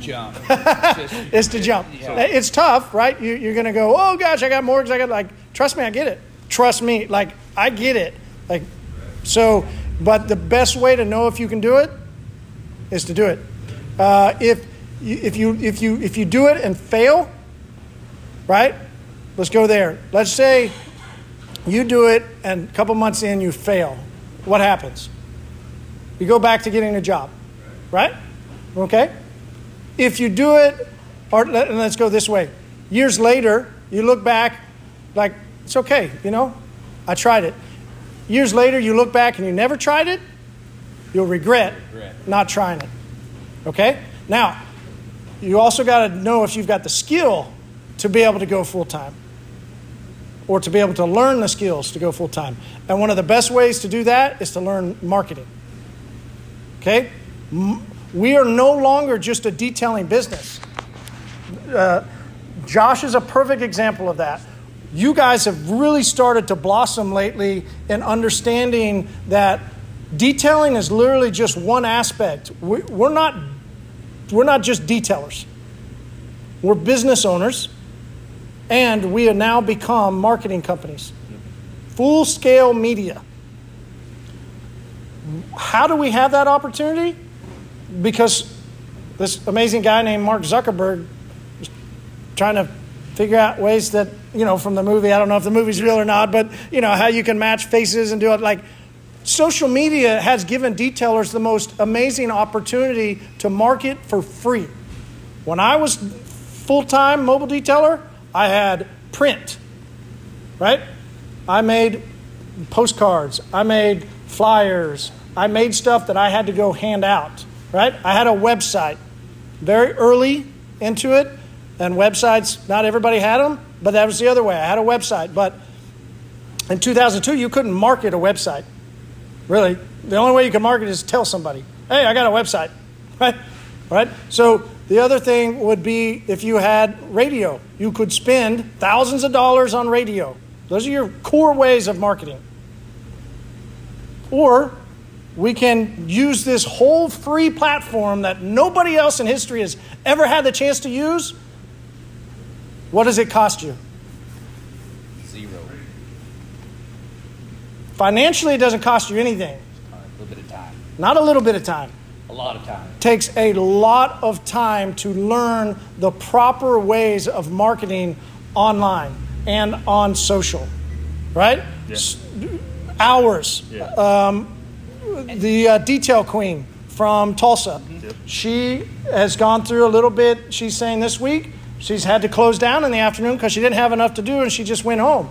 jump. is to jump. It's tough, right? You, you're going to go, oh gosh, I got mortgage. I got like, trust me, I get it. Trust me, like I get it. Like, so, but the best way to know if you can do it is to do it. Uh, if if you if you if you do it and fail, right? Let's go there. Let's say you do it and a couple months in you fail. What happens? You go back to getting a job, right? Okay. If you do it, or let, and let's go this way. Years later, you look back, like it's okay, you know, I tried it. Years later, you look back and you never tried it, you'll regret, not trying it. Okay? Now, you also got to know if you've got the skill to be able to go full time or to be able to learn the skills to go full time. And one of the best ways to do that is to learn marketing. Okay? We are no longer just a detailing business. Uh, Josh is a perfect example of that. You guys have really started to blossom lately in understanding that detailing is literally just one aspect. We, we're not we're not just detailers. we're business owners, and we have now become marketing companies. Full scale media. How do we have that opportunity? Because this amazing guy named Mark Zuckerberg is trying to figure out ways that, you know, from the movie, I don't know if the movie's real or not, but, you know, how you can match faces and do it like social media has given detailers the most amazing opportunity to market for free. When I was full time mobile detailer, I had print, right? I made postcards, I made flyers, I made stuff that I had to go hand out, right? I had a website very early into it, and websites, not everybody had them, but that was the other way. I had a website, but in 2002, you couldn't market a website. Really, the only way you can market is tell somebody, "Hey, I got a website," right? Right. So the other thing would be if you had radio, you could spend thousands of dollars on radio. Those are your core ways of marketing. Or we can use this whole free platform that nobody else in history has ever had the chance to use. What does it cost you? Zero. Financially, it doesn't cost you anything. A little bit of time. Not a little bit of time. A lot of time. takes a lot of time to learn the proper ways of marketing online and on social, right? Yeah. S- Hours. Yeah. Um, the uh, detail queen from Tulsa, she has gone through a little bit. She's saying this week she's had to close down in the afternoon because she didn't have enough to do and she just went home.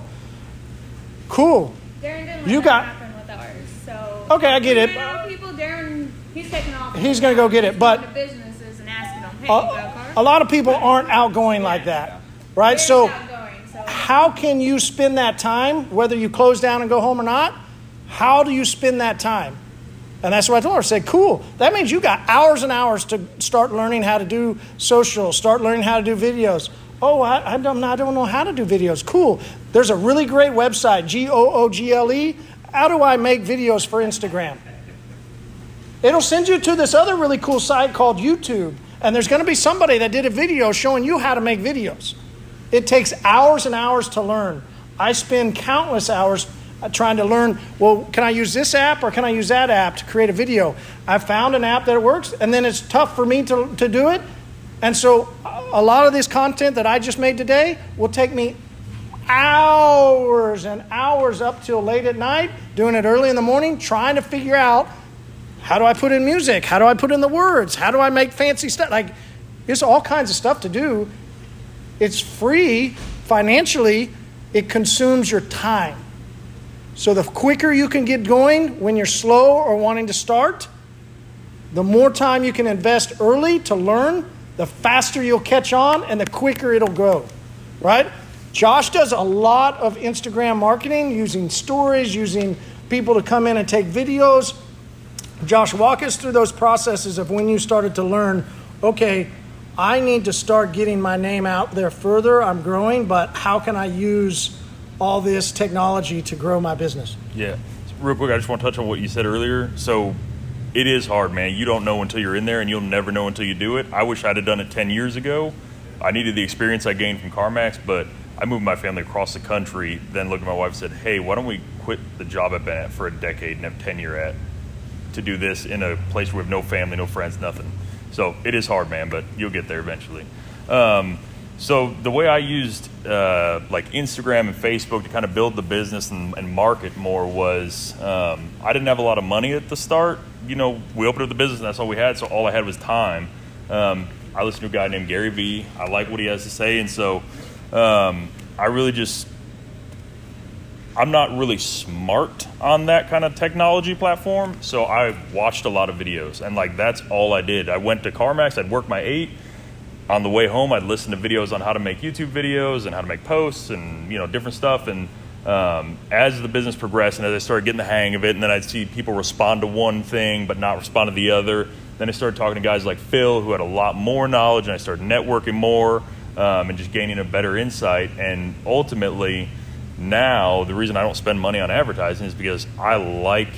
Cool. Darren didn't let You got- happen with ours. So Okay, I get it. You know, people, Darren, he's taking off. He's gonna go get it, but- businesses and asking them, hey, a A, lot of people aren't outgoing like that, right? So. so how can you spend that time, whether you close down and go home or not? How do you spend that time? And that's what I told her. I said, cool. That means you got hours and hours to start learning how to do social, start learning how to do videos. Oh, I, I, don't, I don't know how to do videos. Cool. There's a really great website, G O O G L E. How do I make videos for Instagram? It'll send you to this other really cool site called YouTube. And there's going to be somebody that did a video showing you how to make videos. It takes hours and hours to learn. I spend countless hours uh, trying to learn well, can I use this app or can I use that app to create a video? I found an app that works, and then it's tough for me to, to do it. And so a a lot of this content that I just made today will take me hours and hours up till late at night, doing it early in the morning, trying to figure out how do I put in music? How do I put in the words? How do I make fancy stuff? Like, there's all kinds of stuff to do. It's free financially, it consumes your time. So, the quicker you can get going when you're slow or wanting to start, the more time you can invest early to learn, the faster you'll catch on and the quicker it'll grow, right? Josh does a lot of Instagram marketing using stories, using people to come in and take videos. Josh, walk us through those processes of when you started to learn, okay, I need to start getting my name out there further. I'm growing, but how can I use all this technology to grow my business? Yeah. Real quick, I just want to touch on what you said earlier. So it is hard, man. You don't know until you're in there, and you'll never know until you do it. I wish I'd have done it 10 years ago. I needed the experience I gained from CarMax, but I moved my family across the country, then looked at my wife and said, hey, why don't we quit the job I've been at for a decade and have tenure at to do this in a place where we have no family, no friends, nothing. So it is hard, man, but you'll get there eventually. Um, so the way I used uh, like Instagram and Facebook to kind of build the business and, and market more was um, I didn't have a lot of money at the start. You know, we opened up the business and that's all we had. So all I had was time. Um, I listened to a guy named Gary Vee. I like what he has to say, and so um, I really just I'm not really smart on that kind of technology platform, so I watched a lot of videos, and like that's all I did. I went to CarMax, I'd work my eight. On the way home, I'd listen to videos on how to make YouTube videos and how to make posts and you know different stuff. And um, as the business progressed and as I started getting the hang of it, and then I'd see people respond to one thing but not respond to the other. Then I started talking to guys like Phil who had a lot more knowledge, and I started networking more um, and just gaining a better insight. And ultimately, now the reason I don't spend money on advertising is because I like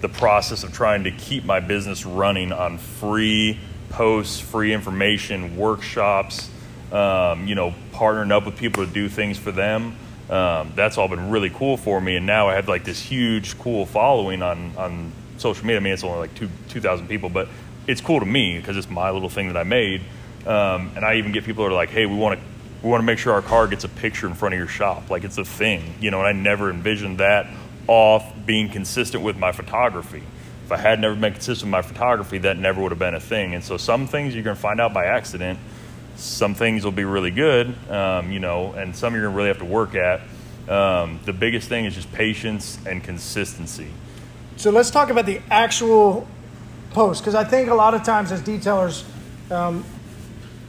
the process of trying to keep my business running on free posts, free information, workshops, um, you know, partnering up with people to do things for them. Um, that's all been really cool for me. And now I have like this huge, cool following on, on social media. I mean, it's only like two, 2,000 people, but it's cool to me because it's my little thing that I made. Um, and I even get people that are like, hey, we want to we want to make sure our car gets a picture in front of your shop. Like it's a thing, you know, and I never envisioned that off being consistent with my photography. If I had never been consistent with my photography, that never would have been a thing. And so some things you're going to find out by accident. Some things will be really good, um, you know, and some you're going to really have to work at. Um, the biggest thing is just patience and consistency. So let's talk about the actual post because I think a lot of times as detailers, um,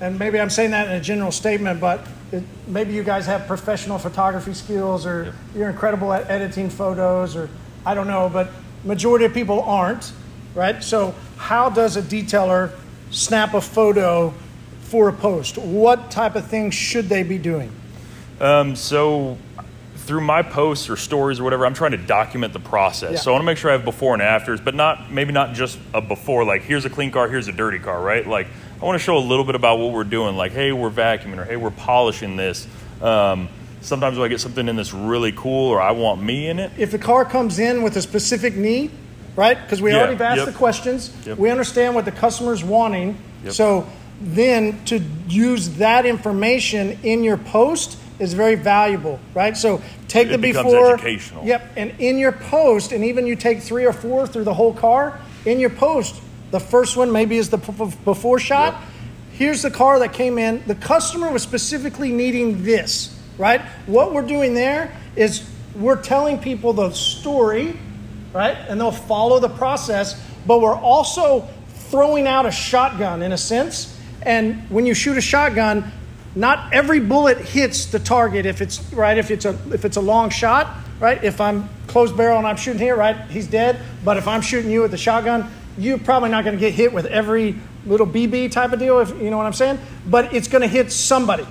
and maybe I'm saying that in a general statement, but it, maybe you guys have professional photography skills or Yep. you're incredible at editing photos or I don't know, but majority of people aren't, right? So how does a detailer snap a photo for a post? What type of things should they be doing? Um, so through my posts or stories or whatever, I'm trying to document the process. Yeah. So I want to make sure I have before and afters, but not maybe not just a before. Like here's a clean car, here's a dirty car, right? Like I want to show a little bit about what we're doing. Like hey, we're vacuuming, or hey, we're polishing this. Um, sometimes when I get something in that's really cool, or I want me in it. if the car comes in with a specific need, right? Because we Yeah, already asked yep. the questions, Yep. we understand what the customer's wanting. Yep. So then to use that information in your post is very valuable, right? So take It the becomes before. educational. Yep, and in your post, and even you take three or four through the whole car. In your post, the first one maybe is the before shot. Yep. Here's the car that came in. The customer was specifically needing this, right? What we're doing there is we're telling people the story, right? And they'll follow the process, but we're also throwing out a shotgun in a sense. And when you shoot a shotgun, not every bullet hits the target if it's right if it's a if it's a long shot, right? If I'm closed barrel and I'm shooting here, right, he's dead. But if I'm shooting you with the shotgun, you're probably not going to get hit with every little BB type of deal, if you know what I'm saying. But it's going to hit somebody,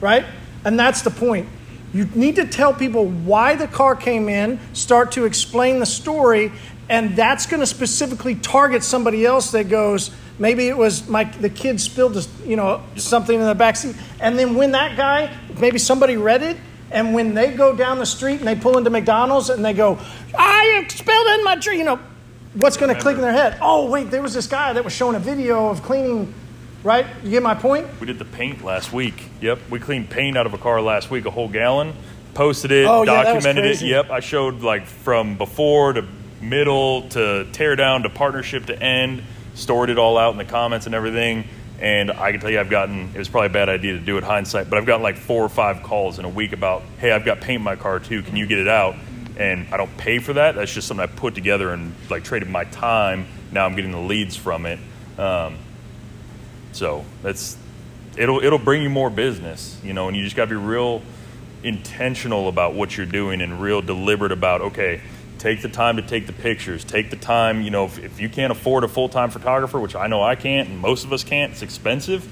right? And that's the point. You need to tell people why the car came in, start to explain the story, and that's going to specifically target somebody else that goes, maybe it was my the kid spilled, you know, something in the back seat, and then when that guy, maybe somebody read it, and when they go down the street and they pull into McDonald's and they go, I spilled in my tree, you know, what's going to click in their head? Oh, wait, there was this guy that was showing a video of cleaning, right? You get my point? We did the paint last week. Yep, we cleaned paint out of a car last week, a whole gallon. Posted it, Oh, yeah, documented it. Yep, I showed like from before to middle to tear down to partnership to end. Stored it all out in the comments and everything. And I can tell you, I've gotten it was probably a bad idea to do it hindsight, but I've gotten like four or five calls in a week about, hey, I've got paint in my car too. Can you get it out? And I don't pay for that. That's just something I put together and like traded my time. Now I'm getting the leads from it. Um, so that's it'll it'll bring you more business, you know, and you just got to be real intentional about what you're doing and real deliberate about okay, take the time to take the pictures, take the time, you know, if, if you can't afford a full-time photographer, which I know I can't and most of us can't, it's expensive.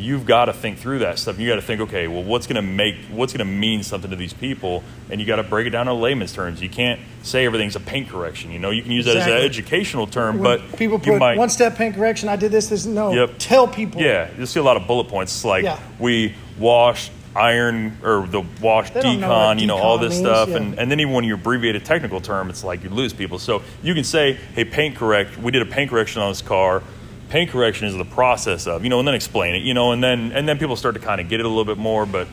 You've got to think through that stuff. You got to think, okay, well, what's going to make, what's going to mean something to these people, and you got to break it down in layman's terms. You can't say everything's a paint correction. You know, you can use that as an educational term, When but people you put might, one step paint correction, I did this, this, no. Yep. Tell people. yeah, you'll see a lot of bullet points. It's like Yeah. we wash iron or the wash know decon, you know, all this means, stuff. yeah. And, and then even when you abbreviate a technical term, it's like you lose people. So you can say, hey, paint correct. We did a paint correction on this car. Paint correction is the process of, you know, and then explain it, you know, and then and then people start to kind of get it a little bit more, but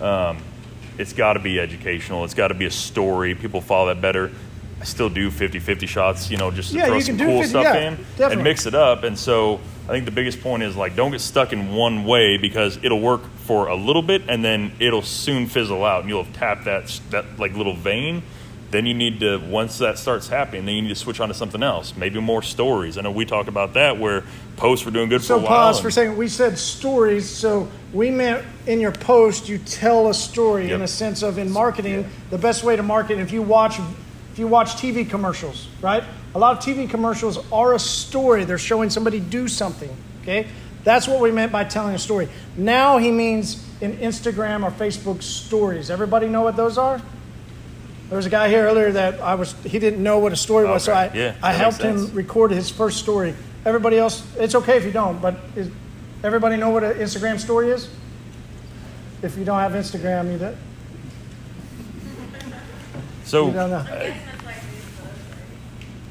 um, it's got to be educational. It's got to be a story. People follow that better. I still do 50-50 shots, you know, just to Yeah, throw some cool 50 stuff yeah, in definitely. and mix it up. And so I think the biggest point is like don't get stuck in one way because it'll work for a little bit and then it'll soon fizzle out and you'll have tapped that that like little vein. Then you need to once that starts happening, then you need to switch on to something else. Maybe more stories. I know we talked about that where posts were doing good So for a while. pause for a second. We said stories, so we meant in your post you tell a story in a sense of in marketing. The best way to market if you watch if you watch TV commercials, right? A lot of TV commercials are a story. They're showing somebody do something. Okay, that's what we meant by telling a story. Now he means in Instagram or Facebook stories. Everybody know what those are? There was a guy here earlier that I was he didn't know what a story was, so I yeah, I helped him record his first story. Everybody else, it's okay if you don't, but is everybody know what an Instagram story is? if you don't have Instagram, you don't, So you don't know.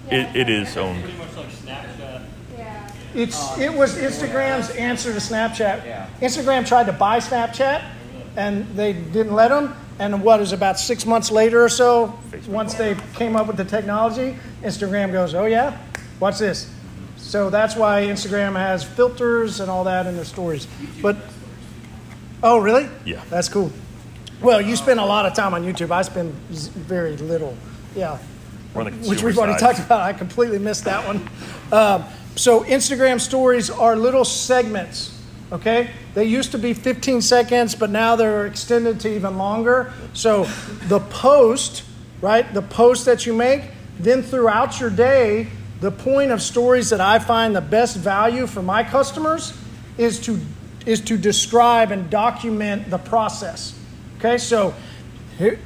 it, it is owned. Pretty much like Snapchat. Yeah. It's it was Instagram's answer to Snapchat. Instagram tried to buy Snapchat, and they didn't let them. And what is about six months later or so, once they came up with the technology, Instagram goes, "Oh yeah, watch this." So that's why Instagram has filters and all that in their stories. But oh, really? Yeah. That's cool. Well, you spend a lot of time on YouTube. I spend very little. Yeah We're on the which we've already side. talked about. I completely missed that one. Um, so Instagram stories are little segments. Okay, they used to be 15 seconds, but now they're extended to even longer. So the post, right, the post that you make, then throughout your day, the point of stories that I find the best value for my customers is to is to describe and document the process. Okay, so here,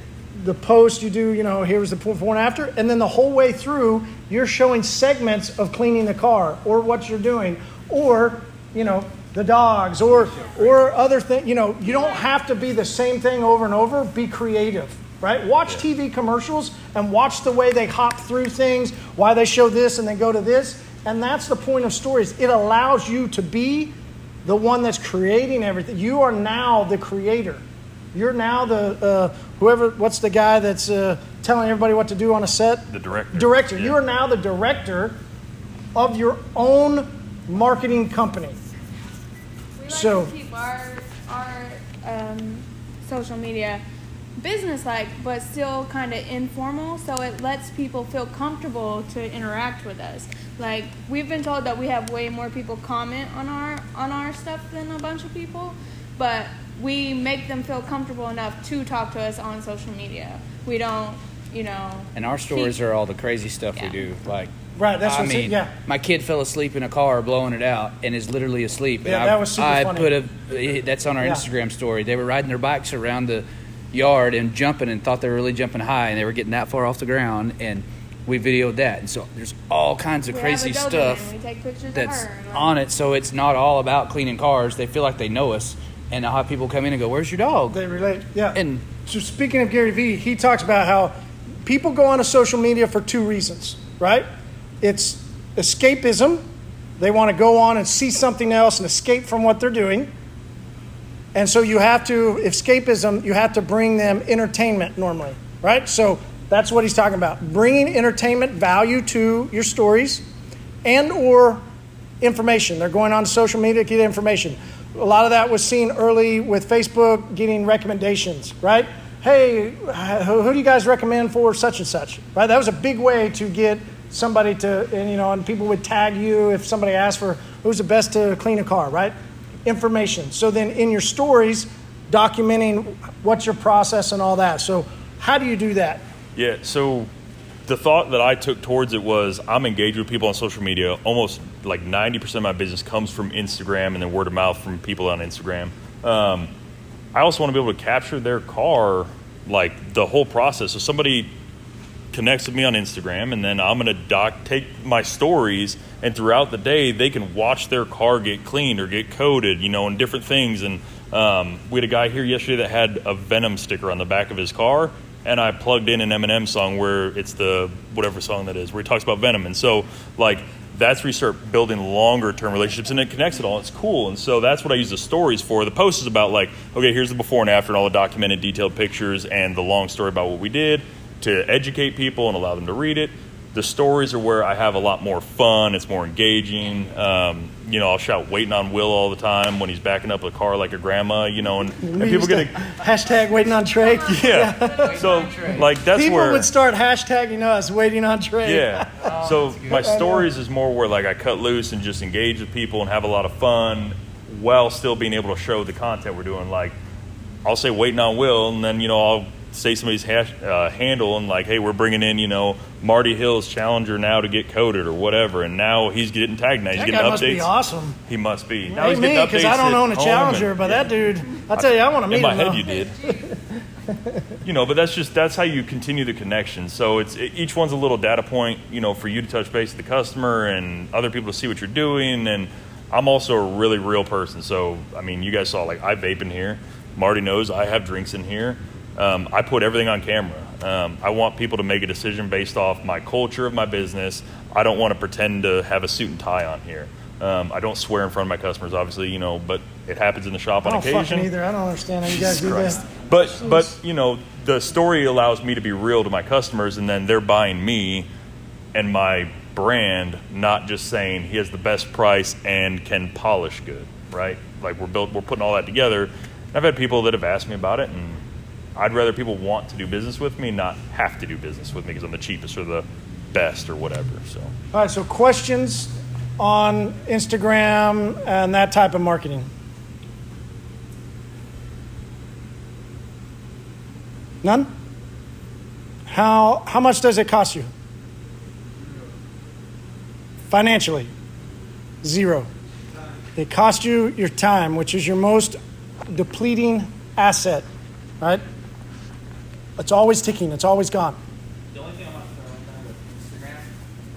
the post you do, you know, here's the before and after, and then the whole way through, you're showing segments of cleaning the car or what you're doing, or you know, the dogs, or or other things. You know, you don't have to be the same thing over and over. Be creative, right? Watch TV commercials and watch the way they hop through things, why they show this and then go to this, and that's the point of stories. It allows you to be the one that's creating everything. You are now the creator. You're now the uh, whoever. What's the guy that's uh, telling everybody what to do on a set? The director. Director. Yeah. You are now the director of your own marketing company. We like So- to keep our our um, social media business-like, but still kind of informal, so it lets people feel comfortable to interact with us. Like we've been told that we have way more people comment on our on our stuff than a bunch of people, but we make them feel comfortable enough to talk to us on social media. We don't, you know. And our stories keep- are all the crazy stuff Yeah. we do. Like, Right, that's I what's it- mean, yeah. my kid fell asleep in a car blowing it out and is literally asleep. And Yeah, I, that was super I funny. put a that's on our Yeah. Instagram story. They were riding their bikes around the yard and jumping and thought they were really jumping high and they were getting that far off the ground and we videoed that. And so there's all kinds of We crazy have a Doberman, stuff We take pictures that's of her. like, on it. So it's not all about cleaning cars. They feel like they know us. And I'll have people come in and go, "Where's your dog?" They relate. Yeah. And So speaking of Gary Vee, he talks about how people go onto social media for two reasons, right? It's escapism. They want to go on and see something else and escape from what they're doing. And so you have to escapism, you have to bring them entertainment normally, right? So that's what he's talking about. Bringing entertainment value to your stories and or information. They're going on social media to get information. A lot of that was seen early with Facebook getting recommendations, right? Hey, who who do you guys recommend for such and such? Right? That was a big way to get somebody to, and you know, and people would tag you if somebody asked for who's the best to clean a car, right? Information. So then in your stories, documenting what's your process and all that. So how do you do that? Yeah, so the thought that I took towards it was I'm engaged with people on social media. Almost like 90% of my business comes from Instagram and then word of mouth from people on Instagram. Um, I also want to be able to capture their car, like the whole process. So somebody connects with me on Instagram, and then I'm to doc take my stories, and throughout the day, they can watch their car get cleaned or get coated, you know, and different things. And um, we had a guy here yesterday that had a Venom sticker on the back of his car, and I plugged in an Eminem song where it's the whatever song that is, where he talks about Venom, and so like. That's where you start building longer term relationships and it connects it all. It's cool. And so that's what I use the stories for. The post is about, like, okay, here's the before and after and all the documented, detailed pictures and the long story about what we did to educate people and allow them to read it. The stories are where I have a lot more fun. It's more engaging. Um, you know, I'll shout "waiting on Will" all the time when he's backing up a car like a grandma. You know, and, and We people used to- get a, hashtag waiting on Trey. yeah. So like that's where People would start hashtagging us waiting on Trey. yeah. so my stories is more where like I cut loose and just engage with people and have a lot of fun while still being able to show the content we're doing. Like I'll say waiting on Will, and then you know I'll say somebody's hash, uh, handle and like, hey, we're bringing in you know Marty Hill's Challenger now to get coated or whatever, and now he's getting tagged now. He's That getting guy updates. must be awesome. He must be. Now Hey, he's me, getting because I don't own a Challenger, and- but that dude, I tell you, I want to meet him. in my him. head though. you did you know but that's just that's how you continue the connection so it's it, each one's a little data point you know for you to touch base with the customer and other people to see what you're doing and i'm also a really real person so i mean you guys saw like i vape in here Marty knows I have drinks in here. Um, I put everything on camera. Um, I want people to make a decision based off my culture of my business. I don't want to pretend to have a suit and tie on here. Um, I don't swear in front of my customers, obviously, you know, but it happens in the shop I on don't occasion. either. I don't understand how you guys do Christ. that. But but you know, the story allows me to be real to my customers, and then they're buying me and my brand, not just saying he has the best price and can polish good, right? Like we're built, we're putting all that together. I've had people that have asked me about it, and I'd rather people want to do business with me, not have to do business with me because I'm the cheapest or the best or whatever. So All right, so questions on Instagram and that type of marketing. None? How, how much does it cost you? Financially? Zero. It costs you your time, which is your most depleting asset, right? It's always ticking, it's always gone. The only thing I want to throw in there with Instagram,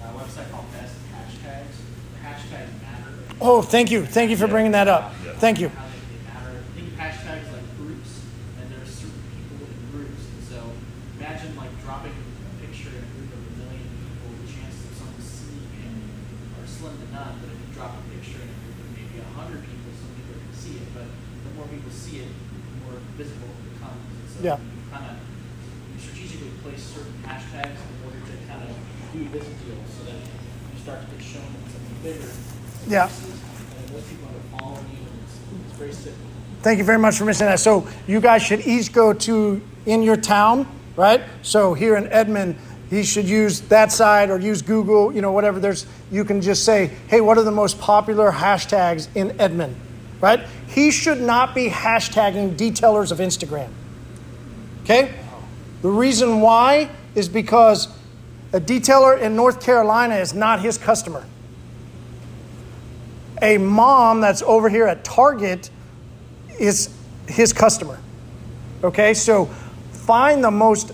a website called Best Hashtags. The hashtags matter. Oh, thank you. Thank you for bringing that up. Thank you. How they, they matter. Think of hashtags like groups, and there's certain people in groups. And so imagine like dropping a picture in a group of a million people, the chances of someone seeing it are slim to none. But if you drop a picture in a group of maybe a hundred people, some people can see it. But the more people see it, the more visible it becomes. And so Yeah. you kind of you strategically place certain hashtags in order to kind of do this deal so that you start to get shown in something bigger. Yeah. And those people are following you, and it's, it's very simple. Thank you very much for mentioning that. So you guys should each go to in your town, right? So here in Edmond, he should use that side or use Google, you know, whatever. There's you can just say, hey, what are the most popular hashtags in Edmond, right? He should not be hashtagging detailers of Instagram. Okay? The reason why is because a detailer in North Carolina is not his customer. A mom that's over here at Target is his customer. Okay, so find the most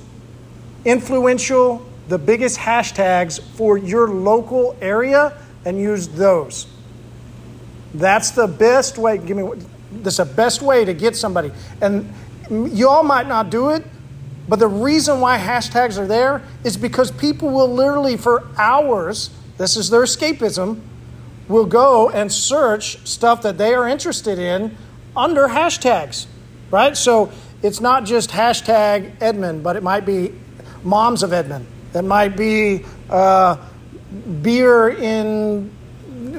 influential, the biggest hashtags for your local area and use those. That's the best way. Give me that's the best way to get somebody. And you all might not do it, but the reason why hashtags are there is because people will literally for hours, this is their escapism, will go and search stuff that they are interested in under hashtags, right? So it's not just hashtag Edmond, but it might be moms of Edmond. It might be uh, beer in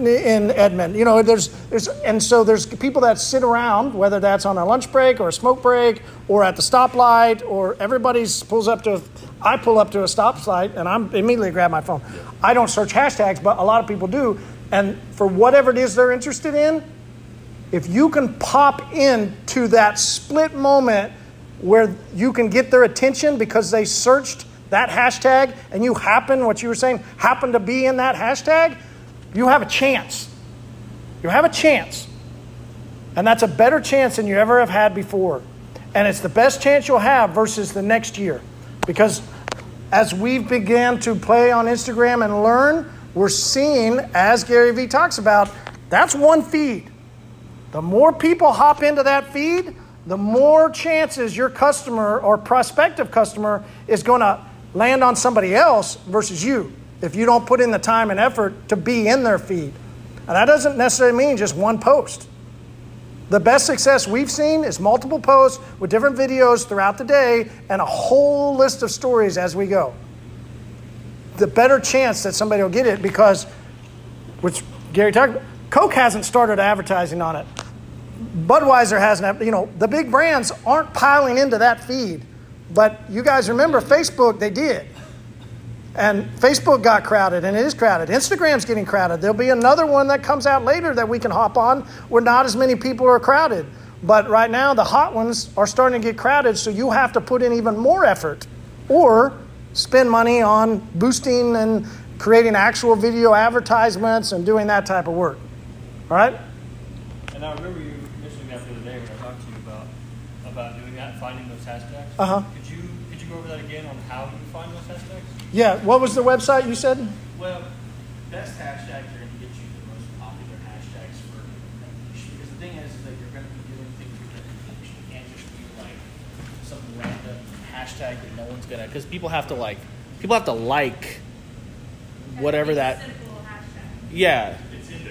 in Edmond. You know, there's there's and so there's people that sit around, whether that's on a lunch break or a smoke break or at the stoplight or everybody's pulls up to. I pull up to a stoplight and I'm immediately grab my phone. I don't search hashtags, but a lot of people do. And for whatever it is they're interested in, if you can pop into that split moment where you can get their attention because they searched that hashtag and you happen, what you were saying, happen to be in that hashtag, you have a chance. You have a chance. And that's a better chance than you ever have had before. And it's the best chance you'll have versus the next year. Because as we've began to play on Instagram and learn, we're seeing, as Gary Vee talks about, that's one feed. The more people hop into that feed, the more chances your customer or prospective customer is going to land on somebody else versus you if you don't put in the time and effort to be in their feed. And that doesn't necessarily mean just one post. The best success we've seen is multiple posts with different videos throughout the day and a whole list of stories as we go. The better chance that somebody will get it because, which Gary talked about, Coke hasn't started advertising on it. Budweiser hasn't, you know, the big brands aren't piling into that feed. But you guys remember Facebook, they did. And Facebook got crowded, and it is crowded. Instagram's getting crowded. There'll be another one that comes out later that we can hop on where not as many people are crowded. But right now, the hot ones are starting to get crowded, so you have to put in even more effort or spend money on boosting and creating actual video advertisements and doing that type of work. All right? And I remember you mentioning that the other day when I talked to you about about doing that, finding those hashtags. Uh-huh. Could you could you go over that again on how you find those hashtags? Yeah, what was the website you said? Well, best hashtags are going to get you the most popular hashtags for that niche. Because the thing is, is that you're going to be doing things within a niche. You can't just do like some random hashtag that no one's gonna because people have to like people have to like whatever that simple hashtag. yeah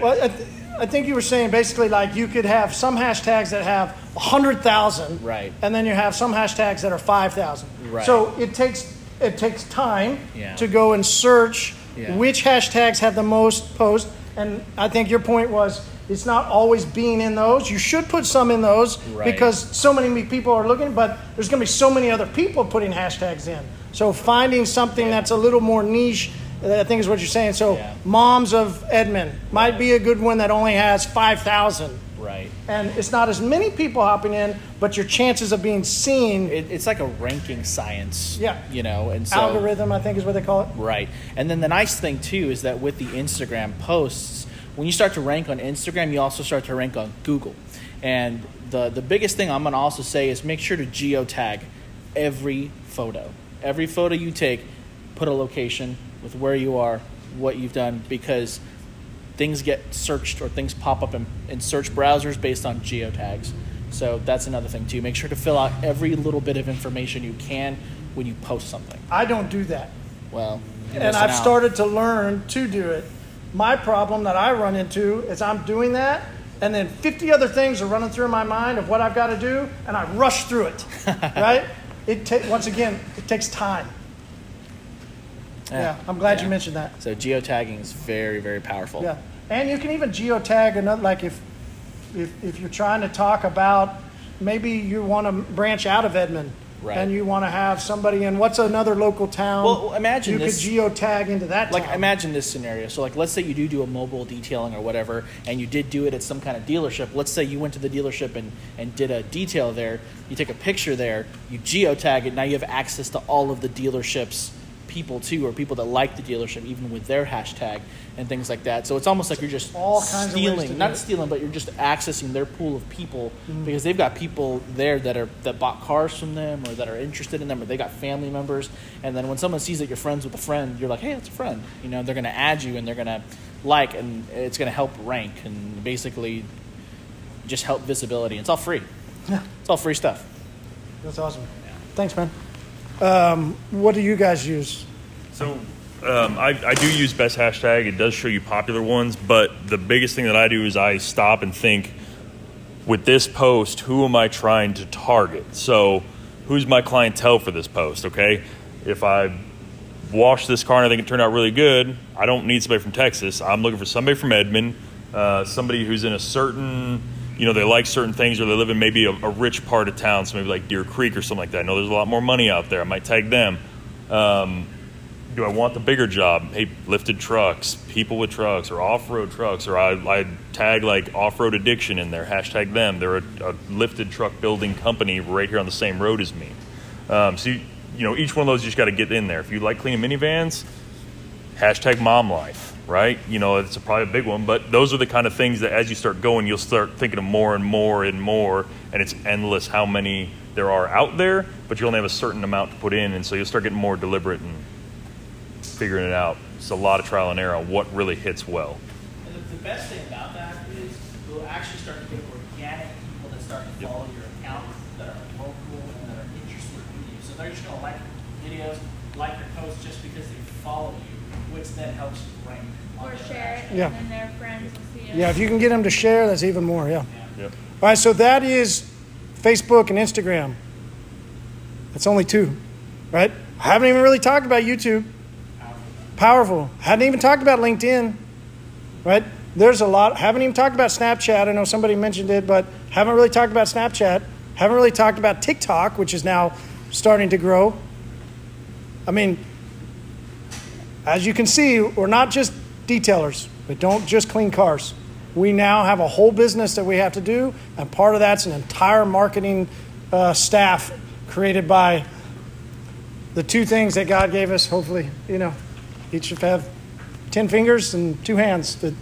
Well, I, think you were saying basically like you could have some hashtags that have 100,000. Right. And then you have some hashtags that are 5,000. Right. So it takes it takes time Yeah. to go and search Yeah. which hashtags have the most posts. And I think your point was it's not always being in those. You should put some in those Right. because so many people are looking, but there's going to be so many other people putting hashtags in. So finding something that's a little more niche, I think is what you're saying. So Yeah. moms of Edmond might be a good one that only has 5,000. right And it's not as many people hopping in, but your chances of being seen, it, it's like a ranking science Yeah. you know and so algorithm, I think is what they call it. Right. And then the nice thing too is that with the Instagram posts, when you start to rank on Instagram, you also start to rank on Google. And the the biggest thing I'm going to also say is make sure to geotag every photo. Every photo you take, put a location with where you are, what you've done because things get searched or things pop up in, in search browsers based on geotags. So that's another thing too. Make sure to fill out every little bit of information you can when you post something. I don't do that. Well, and I've out. started to learn to do it. My problem that I run into is I'm doing that, and then 50 other things are running through my mind of what I've got to do, and I rush through it. right? It ta- once again, it takes time. Yeah, I'm glad you mentioned that. So geotagging is very, very powerful. Yeah, and you can even geotag another. Like if if if you're trying to talk about maybe you want to branch out of Edmond. Right. And you want to have somebody in what's another local town? Well, imagine you this- could geotag into that. Like town. imagine this scenario. So like let's say you do do a mobile detailing or whatever, and you did do it at some kind of dealership. Let's say you went to the dealership and, and did a detail there. You take a picture there. You geotag it. Now you have access to all of the dealerships people too, or people that like the dealership, even with their hashtag and things like that. So it's almost like you're just All kinds stealing, do not stealing, but you're just accessing their pool of people Mm-hmm. because they've got people there that are that bought cars from them or that are interested in them or they got family members. And then when someone sees that you're friends with a friend, you're like, hey, it's a friend. You know, they're going to add you and they're going to like, and it's going to help rank and basically just help visibility. It's all free. Yeah. It's all free stuff. That's awesome. Thanks, man. Um, what do you guys use? So um, I, I do use best hashtag. It does show you popular ones, but the biggest thing that I do is I stop and think with this post, who am I trying to target? So who's my clientele for this post? Okay, if I wash this car and I think it turned out really good, I don't need somebody from Texas. I'm looking for somebody from Edmond, uh, somebody who's in a certain, you know, they like certain things or they live in maybe a, a rich part of town, so maybe like Deer Creek or something like that. I know there's a lot more money out there. I might tag them. Um, do I want the bigger job? Hey, lifted trucks, people with trucks, or off-road trucks, or I, I tag like off-road addiction in there. Hashtag them. They're a, a lifted truck building company right here on the same road as me. Um, so you, you know, each one of those you just got to get in there. If you like cleaning minivans, hashtag mom life, right? You know, it's a, probably a big one, but those are the kind of things that as you start going, you'll start thinking of more and more and more, and it's endless how many there are out there, but you only have a certain amount to put in, and so you'll start getting more deliberate and figuring it out. It's a lot of trial and error on what really hits well. And the, the best thing about that is you'll actually start to get organic people that start to follow your account that are local and that are interested in you. So they're just going to like your videos, like your posts just because they follow you, which then helps you Or share it, Yeah. and then their friends will see it. Yeah, if you can get them to share, that's even more. Yeah. Yep. All right, so that is Facebook and Instagram. That's only two, right? I haven't even really talked about YouTube. Powerful. Hadn't even talked about LinkedIn, right? There's a lot. Haven't even talked about Snapchat. I know somebody mentioned it, but haven't really talked about Snapchat. Haven't really talked about TikTok, which is now starting to grow. I mean, as you can see, we're not just detailers. but don't just clean cars. We now have a whole business that we have to do, and part of that's an entire marketing uh, staff created by the two things that God gave us. Hopefully, you know, each should have ten fingers and two hands. To,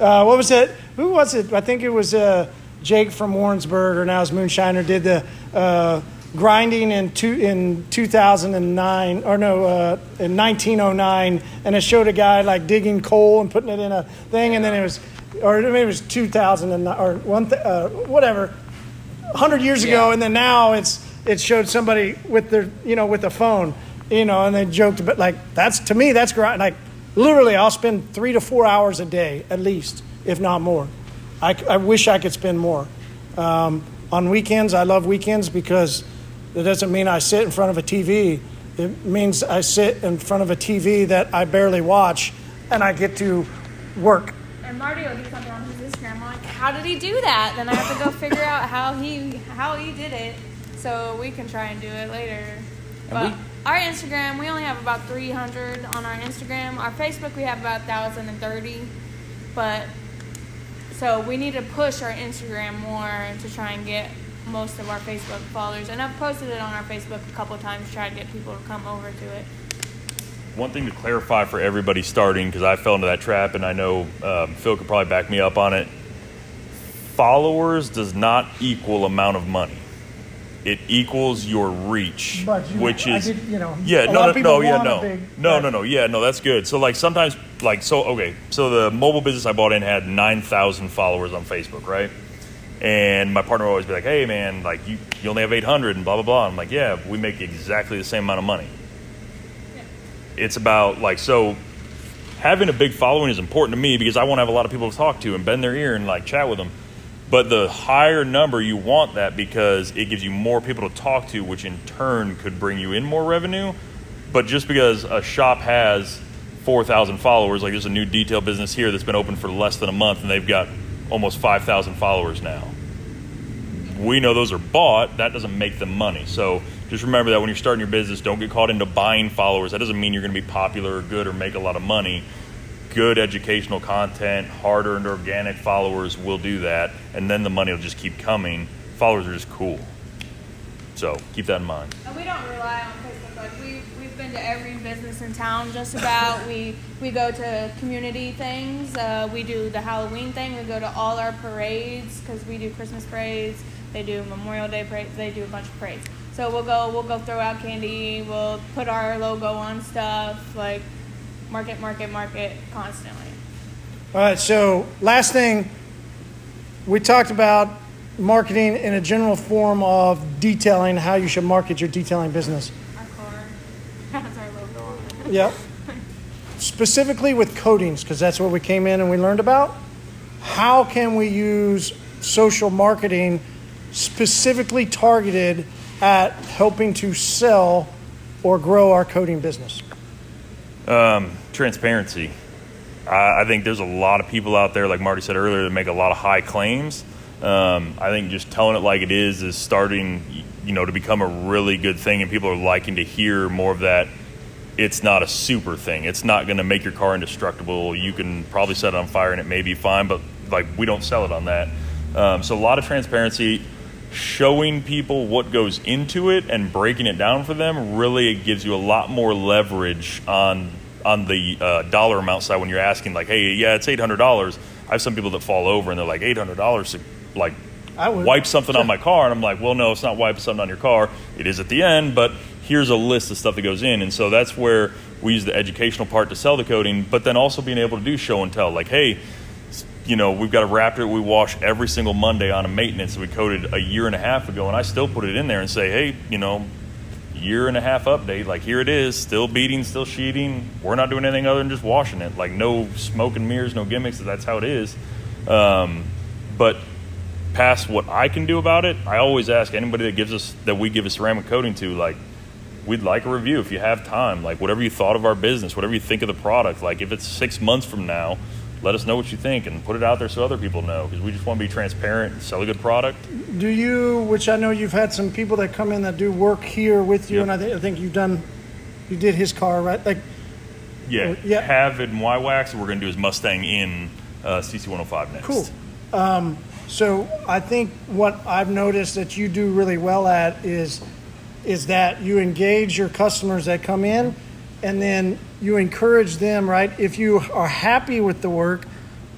uh, what was it? Who was it? I think it was uh, Jake from Warrensburg, or now it's Moonshiner, did the uh, grinding in two, in 2009, or no, uh, in 1909, and it showed a guy like digging coal and putting it in a thing, and then it was, or maybe it was 2009, or one, th- uh, whatever, 100 years ago, Yeah. and then now it's it showed somebody with their, you know, with a phone, you know, and they joked about like that's to me that's great. Like literally, I'll spend three to four hours a day at least, if not more. I, I wish I could spend more. Um, on weekends, I love weekends because it doesn't mean I sit in front of a TV. It means I sit in front of a TV that I barely watch, and I get to work. And Marty will do something on his Instagram. I'm like, how did he do that? Then I have to go figure out how he how he did it, so we can try and do it later. But we- our Instagram, we only have about 300 on our Instagram. Our Facebook, we have about 1,030. But so we need to push our Instagram more to try and get most of our Facebook followers. And I've posted it on our Facebook a couple times, to try to get people to come over to it. One thing to clarify for everybody starting, because I fell into that trap, and I know um, Phil could probably back me up on it. Followers does not equal amount of money. It equals your reach, But you- which I is did- you know, yeah, a no, lot no, of no, yeah, want a no, big- no, no, no, yeah, no, that's good. So like sometimes, like so, okay, so the mobile business I bought in had nine thousand followers on Facebook, right? And my partner would always be like, "Hey, man, like you, you only have eight hundred, and blah blah blah." I'm like, "Yeah, we make exactly the same amount of money." It's about like so having a big following is important to me because I want to have a lot of people to talk to and bend their ear and like chat with them. But the higher number you want that because it gives you more people to talk to, which in turn could bring you in more revenue. But just because a shop has 4,000 followers, like there's a new detail business here that's been open for less than a month and they've got almost 5,000 followers now. We know those are bought, that doesn't make them money. So just remember that when you're starting your business, don't get caught into buying followers. That doesn't mean you're going to be popular or good or make a lot of money good educational content, hard earned organic followers will do that, and then the money will just keep coming. Followers are just cool. So keep that in mind. And we don't rely on Facebook. Like we we've been to every business in town just about. we we go to community things. Uh, we do the Halloween thing. We go to all our parades because we do Christmas parades. They do Memorial Day parades. They do a bunch of parades. So we'll go. We'll go throw out candy. We'll put our logo on stuff. Like market, market, market constantly. All right, so last thing, we talked about marketing in a general form of detailing, how you should market your detailing business. Our car has our logo on it. Yep. Specifically with coatings, because that's what we came in and we learned about. How can we use social marketing specifically targeted at helping to sell or grow our coating business? Um, transparency. I, I think there's a lot of people out there, like Marty said earlier, that make a lot of high claims. Um, I think just telling it like it is is starting, you know, to become a really good thing, and people are liking to hear more of that. It's not a super thing. It's not going to make your car indestructible. You can probably set it on fire and it may be fine, but like we don't sell it on that. Um, so a lot of transparency, showing people what goes into it and breaking it down for them really gives you a lot more leverage on on the uh, dollar amount side when you're asking like, hey, yeah, it's eight hundred dollars. I have some people that fall over and they're like eight hundred dollars to like I would. wipe something on my car, and I'm like, well, no, it's not wiping something on your car. It is at the end, but here's a list of stuff that goes in, and so that's where we use the educational part to sell the coating, but then also being able to do show and tell, like, hey. You know, we've got a Raptor we wash every single Monday on a maintenance we coated a year and a half ago, and I still put it in there and say, hey, you know, year and a half update. Like here it is, still beating, still sheeting. We're not doing anything other than just washing it. Like no smoke and mirrors, no gimmicks. That's how it is. Um, but past what I can do about it, I always ask anybody that gives us that we give a ceramic coating to, like we'd like a review if you have time. Like whatever you thought of our business, whatever you think of the product. Like if it's six months from now. Let us know what you think and put it out there so other people know because we just want to be transparent and sell a good product. Do you, which I know you've had some people that come in that do work here with you, Yep. and I, th- I think you've done, you did his car, right? Like, Yeah, Yeah. have it in Y Wax. We're going to do his Mustang in uh, CC105 next. Cool. Um, so I think what I've noticed that you do really well at is is that you engage your customers that come in, and then you encourage them. Right, if you are happy with the work,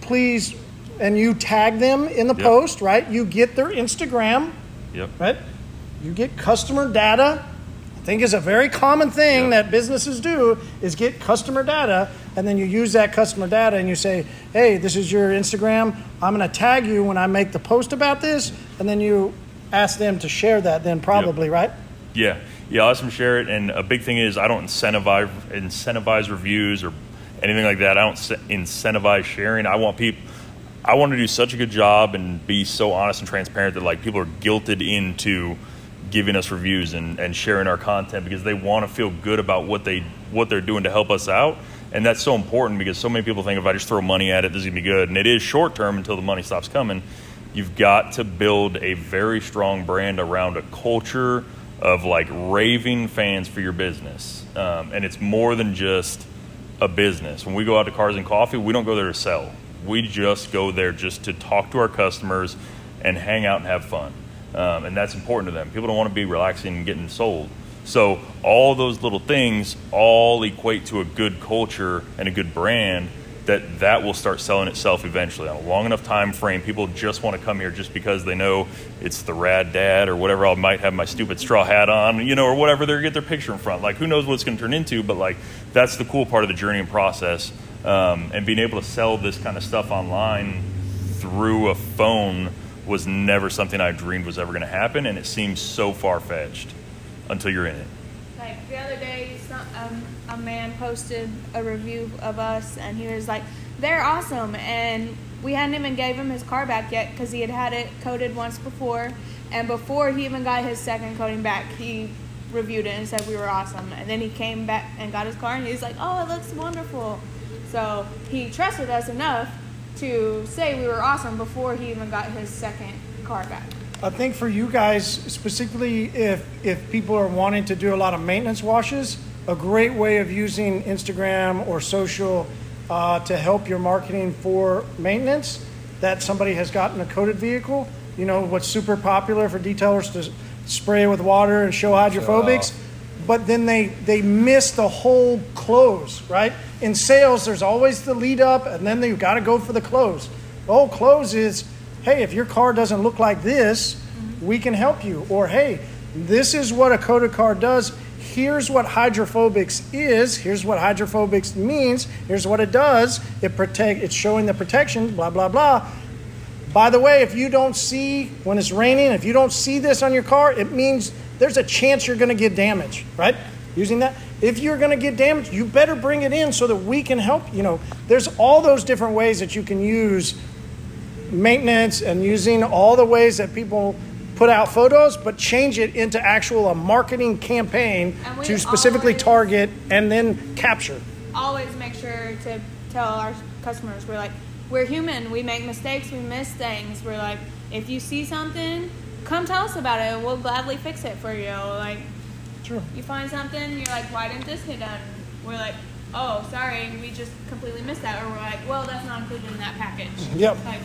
please, and you tag them in the Yep. post. Right, you get their Instagram. Yep. Right, you get customer data. I think is a very common thing Yep. that businesses do is get customer data and then you use that customer data and you say, "Hey, this is your Instagram. I'm going to tag you when I make the post about this." And then you ask them to share that then probably, right? Yeah, yeah, to share it. And a big thing is I don't incentivize incentivize reviews or anything like that. I don't incentivize sharing. I want people. I want to do such a good job and be so honest and transparent that like people are guilted into giving us reviews and, and sharing our content because they want to feel good about what they what they're doing to help us out. And that's so important because so many people think if I just throw money at it, this is gonna be good. And it is short term until the money stops coming. You've got to build a very strong brand around a culture of like raving fans for your business. Um, and it's more than just a business. When we go out to Cars and Coffee, we don't go there to sell. We just go there just to talk to our customers and hang out and have fun. Um, and that's important to them. People don't want to be relaxing and getting sold. So all those little things all equate to a good culture and a good brand that that will start selling itself eventually on a long enough time frame. People just want to come here just because they know it's the rad dad or whatever. I might have my stupid straw hat on, you know, or whatever. They get their picture in front. Like who knows what it's going to turn into? But like that's the cool part of the journey and process. Um, and being able to sell this kind of stuff online through a phone was never something I dreamed was ever going to happen, and it seems so far fetched until you're in it. Like the other day, a man posted a review of us, and he was like, "They're awesome," and we hadn't even gave him his car back yet because he had had it coated once before, and before he even got his second coating back, he reviewed it and said we were awesome, and then he came back and got his car, and he's like, "Oh, it looks wonderful," so he trusted us enough to say we were awesome before he even got his second car back. I think for you guys specifically, if if people are wanting to do a lot of maintenance washes, a great way of using Instagram or social uh, to help your marketing for maintenance, that somebody has gotten a coated vehicle. You know what's super popular for detailers to spray with water and show hydrophobics, but then they they miss the whole close. Right in sales, there's always the lead up, and then you've got to go for the close. The whole close is hey, if your car doesn't look like this, we can help you. Or, hey, this is what a coated car does. Here's what hydrophobics is. Here's what hydrophobics means. Here's what it does. It protect. It's showing the protection. Blah blah blah. By the way, if you don't see when it's raining, if you don't see this on your car, it means there's a chance you're going to get damage. Right? Using that. If you're going to get damaged, you better bring it in so that we can help. You know, there's all those different ways that you can use maintenance and using all the ways that people put out photos, but change it into actual a marketing campaign to specifically always- target and then capture. always make sure to tell our customers we're like we're human we make mistakes we miss things we're like if you see something come tell us about it we'll gladly fix it for you like Sure. you find something you're like why didn't this get done we're like oh sorry we just completely missed that or we're like well that's not included in that package Yep. like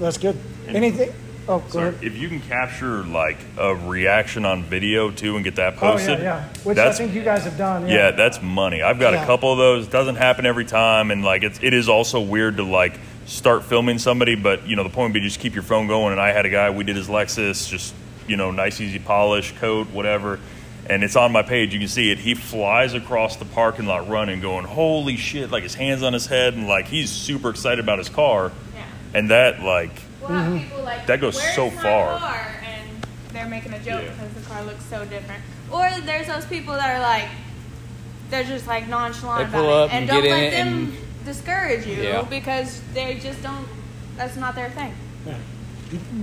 That's good. Anything? Oh, go Sorry, if you can capture like a reaction on video too and get that Oh posted, yeah, yeah. Which I think you guys have done. yeah, that's money. I've got Yeah. a couple of those. It doesn't happen every time, and like it's it is also weird to like start filming somebody, but you know the point would be just keep your phone going. And I had a guy, we did his Lexus, just you know nice easy polish coat, whatever. And it's on my page. You can see it. He flies across the parking lot running, going, "Holy shit!" Like his hands on his head, and like he's super excited about his car. yeah And that like we'll have people like Mm-hmm. That goes so my far." car?" and they're making a joke Yeah. because the car looks so different or there's those people that are like they're just like nonchalant They pull about up it and and don't get let it them and- discourage you Yeah. because they just don't that's not their thing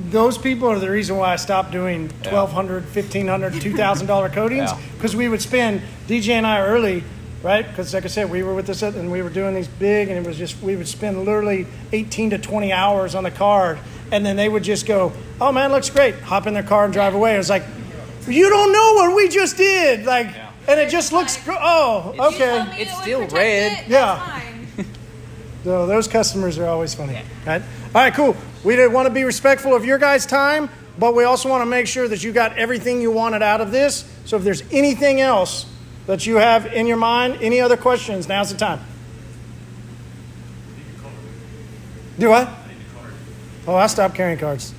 Those people are the reason why I stopped doing $1,200, $1,500, $2,000 coatings Yeah. because we would spend, DJ and I early, right? Because like I said, we were with this and we were doing these big and it was just, we would spend literally 18 to 20 hours on the car and then they would just go, oh man, looks great. Hop in their car and drive away. It was like, you don't know what we just did. Like, and it just looks, gr- oh, You okay. It's still protect red. it, Yeah. So those customers are always funny. Right? All right, cool. We did want to be respectful of your guys' time, but we also want to make sure that you got everything you wanted out of this. So if there's anything else that you have in your mind, any other questions, now's the time. Do what? Oh, I stopped carrying cards.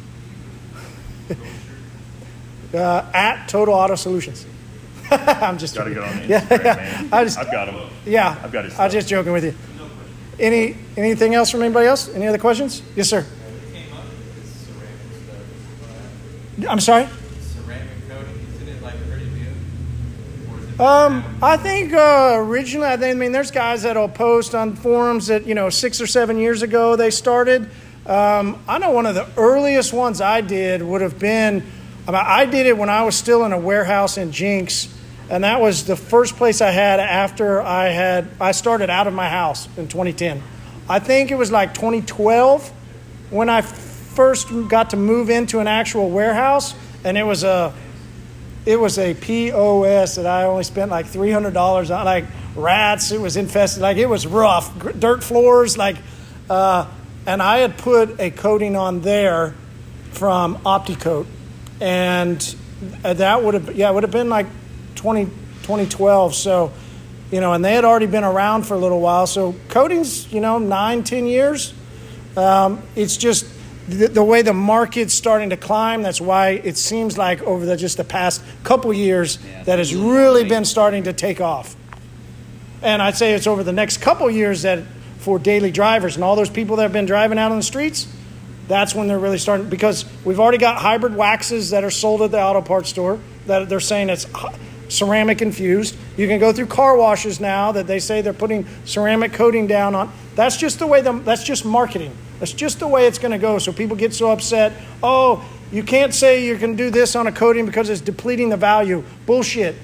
uh, at Total Auto Solutions. I'm just gotta joking. get on Yeah, yeah. I just, I've got him. yeah, I've got his I'm just joking with you. Any anything else from anybody else? Any other questions? Yes, sir. I'm sorry. Ceramic coating, isn't it like pretty new? Or is it Um, I think uh, originally, I think I mean, there's guys that'll post on forums that you know six or seven years ago they started. Um, I know one of the earliest ones I did would have been. I did it when I was still in a warehouse in Jenks, and that was the first place I had after I had I started out of my house in 2010. I think it was like 2012 when I first got to move into an actual warehouse, and it was a it was a POS that I only spent like three hundred dollars on, like rats. It was infested, like it was rough, dirt floors, like, uh, and I had put a coating on there from OptiCoat, and that would have yeah, it would have been like 20, 2012. So, you know, and they had already been around for a little while. So coatings, you know, nine, ten years. Um, it's just the, the way the market's starting to climb. That's why it seems like over the, just the past couple years that has really been starting to take off. And I'd say it's over the next couple years that for daily drivers and all those people that have been driving out on the streets, that's when they're really starting because we've already got hybrid waxes that are sold at the auto parts store that they're saying it's ceramic infused. You can go through car washes now that they say they're putting ceramic coating down on. That's just the way the, that's just marketing. That's just the way it's going to go. So people get so upset. Oh, you can't say you can do this on a coating because it's depleting the value. Bullshit.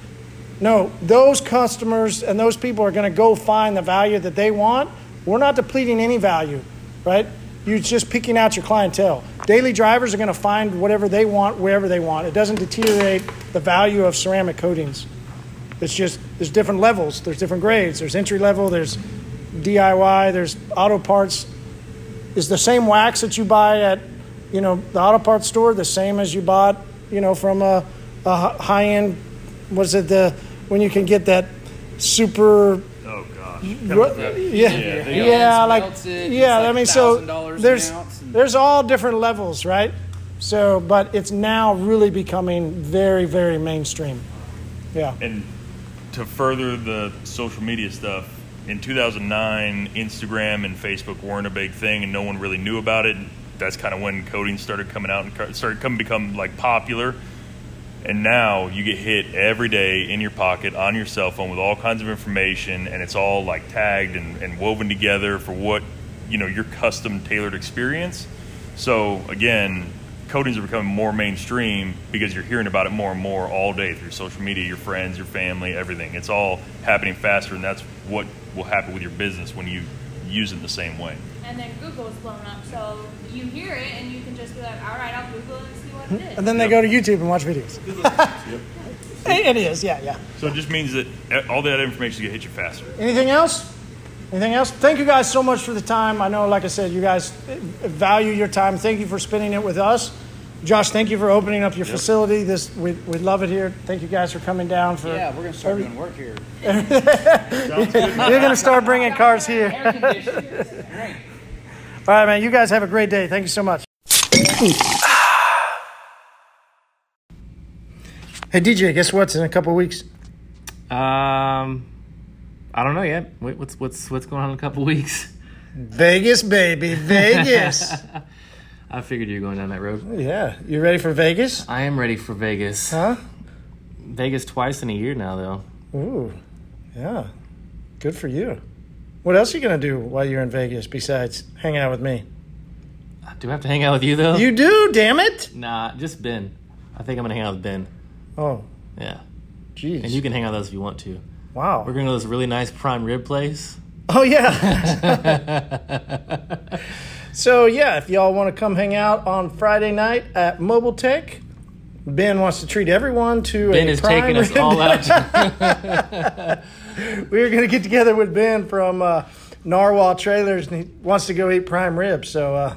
No, those customers and those people are going to go find the value that they want. We're not depleting any value, right? You're just picking out your clientele. Daily drivers are going to find whatever they want wherever they want. It doesn't deteriorate the value of ceramic coatings. It's just there's different levels, there's different grades. There's entry level, there's DIY, there's auto parts. Is the same wax that you buy at, you know, the auto parts store the same as you bought, you know, from a, a high end? Was it the when you can get that super Oh gosh. Ru- yeah, they yeah, like melts it, yeah. like I mean, so there's and- there's all different levels, right? So, but it's now really becoming very, very mainstream. Yeah. And to further the social media stuff, in 2009, Instagram and Facebook weren't a big thing, and no one really knew about it. That's kind of when coating started coming out and started coming become like popular. And now you get hit every day in your pocket on your cell phone with all kinds of information, and it's all like tagged and, and woven together for what you know your custom tailored experience. So again, coatings are becoming more mainstream because you're hearing about it more and more all day through social media, your friends, your family, everything. It's all happening faster, and that's what will happen with your business when you use it the same way. And then Google's blown up, so you hear it and you can just be like, all right, I'll Google it and see what it is. And then they go to YouTube and watch videos. it is, yeah, yeah. So it just means that uh, all that information is going to hit you faster. Anything else? Anything else? Thank you guys so much for the time. I know, like I said, you guys value your time. Thank you for spending it with us. Josh, thank you for opening up your facility. This we we love it here. Thank you guys for coming down for. Yeah, we're gonna start doing work here. You're gonna start bringing cars here. Air conditioning. Great. All right, man. You guys have a great day. Thank you so much. Hey DJ, guess what's in a couple weeks? Um, I don't know yet. Wait, what's what's what's going on in a couple weeks? Vegas, baby, Vegas. I figured you were going down that road. yeah, you ready for Vegas? I am ready for Vegas. Huh? Vegas twice in a year now, though. Ooh, yeah. Good for you. What else are you gonna do while you're in Vegas besides hanging out with me? Uh, do I have to hang out with you though? You do, damn it! Nah, just Ben. I think I'm gonna hang out with Ben. Oh, Yeah, jeez. and you can hang out with us if you want to. Wow. We're gonna this really nice prime rib place. Oh yeah. so yeah, if y'all want to come hang out on Friday night at Mobile Tech, Ben wants to treat everyone to Ben a is prime taking us all out. We're gonna get together with Ben from uh, Narwhal Trailers, and he wants to go eat prime rib. So, uh,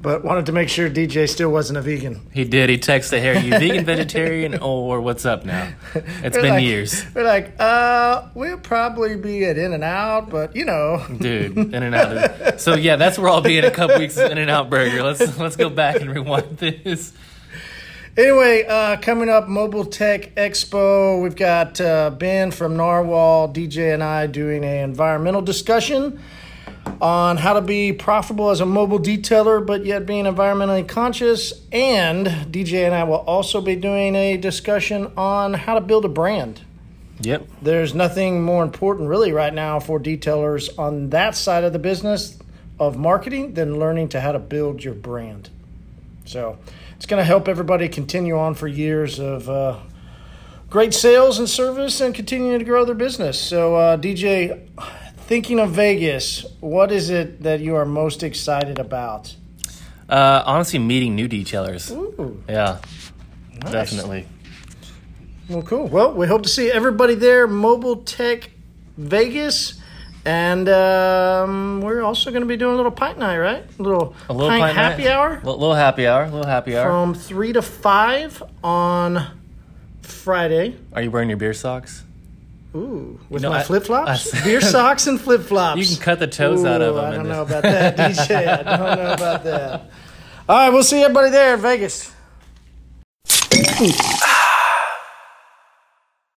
but wanted to make sure DJ still wasn't a vegan. he did. He texted, "Hey, are you vegan, vegetarian, or what's up now?" It's We're been like- years, We're like, uh, we'll probably be at In and Out, but you know, dude. In and out. So yeah, that's where I'll be in a couple weeks. In and out burger. Let's let's go back and rewind this. Anyway, uh, coming up, Mobile Tech Expo. We've got uh, Ben from Narwhal, DJ, and I doing an environmental discussion. On how to be profitable as a mobile detailer, but yet being environmentally conscious. And DJ and I will also be doing a discussion on how to build a brand. Yep. There's nothing more important, really, right now for detailers on that side of the business of marketing than learning to how to build your brand. So it's going to help everybody continue on for years of uh, great sales and service and continuing to grow their business. So, uh, DJ, thinking of Vegas, what is it that you are most excited about? Uh, honestly, meeting new detailers. Ooh, Yeah, nice. definitely. Well, cool. Well, we hope to see everybody there, Mobile Tech Vegas. And um, we're also going to be doing a little pint night, right? A little, A little pint, pint happy night. hour Little, little happy hour. A little happy hour. from 3 to 5 on Friday. Are you wearing your beer socks? Ooh, with know, my flip flops? Beer socks and flip flops. You can cut the toes out of them I don't know about that, DJ. I don't know about that. All right, we'll see everybody there in Vegas.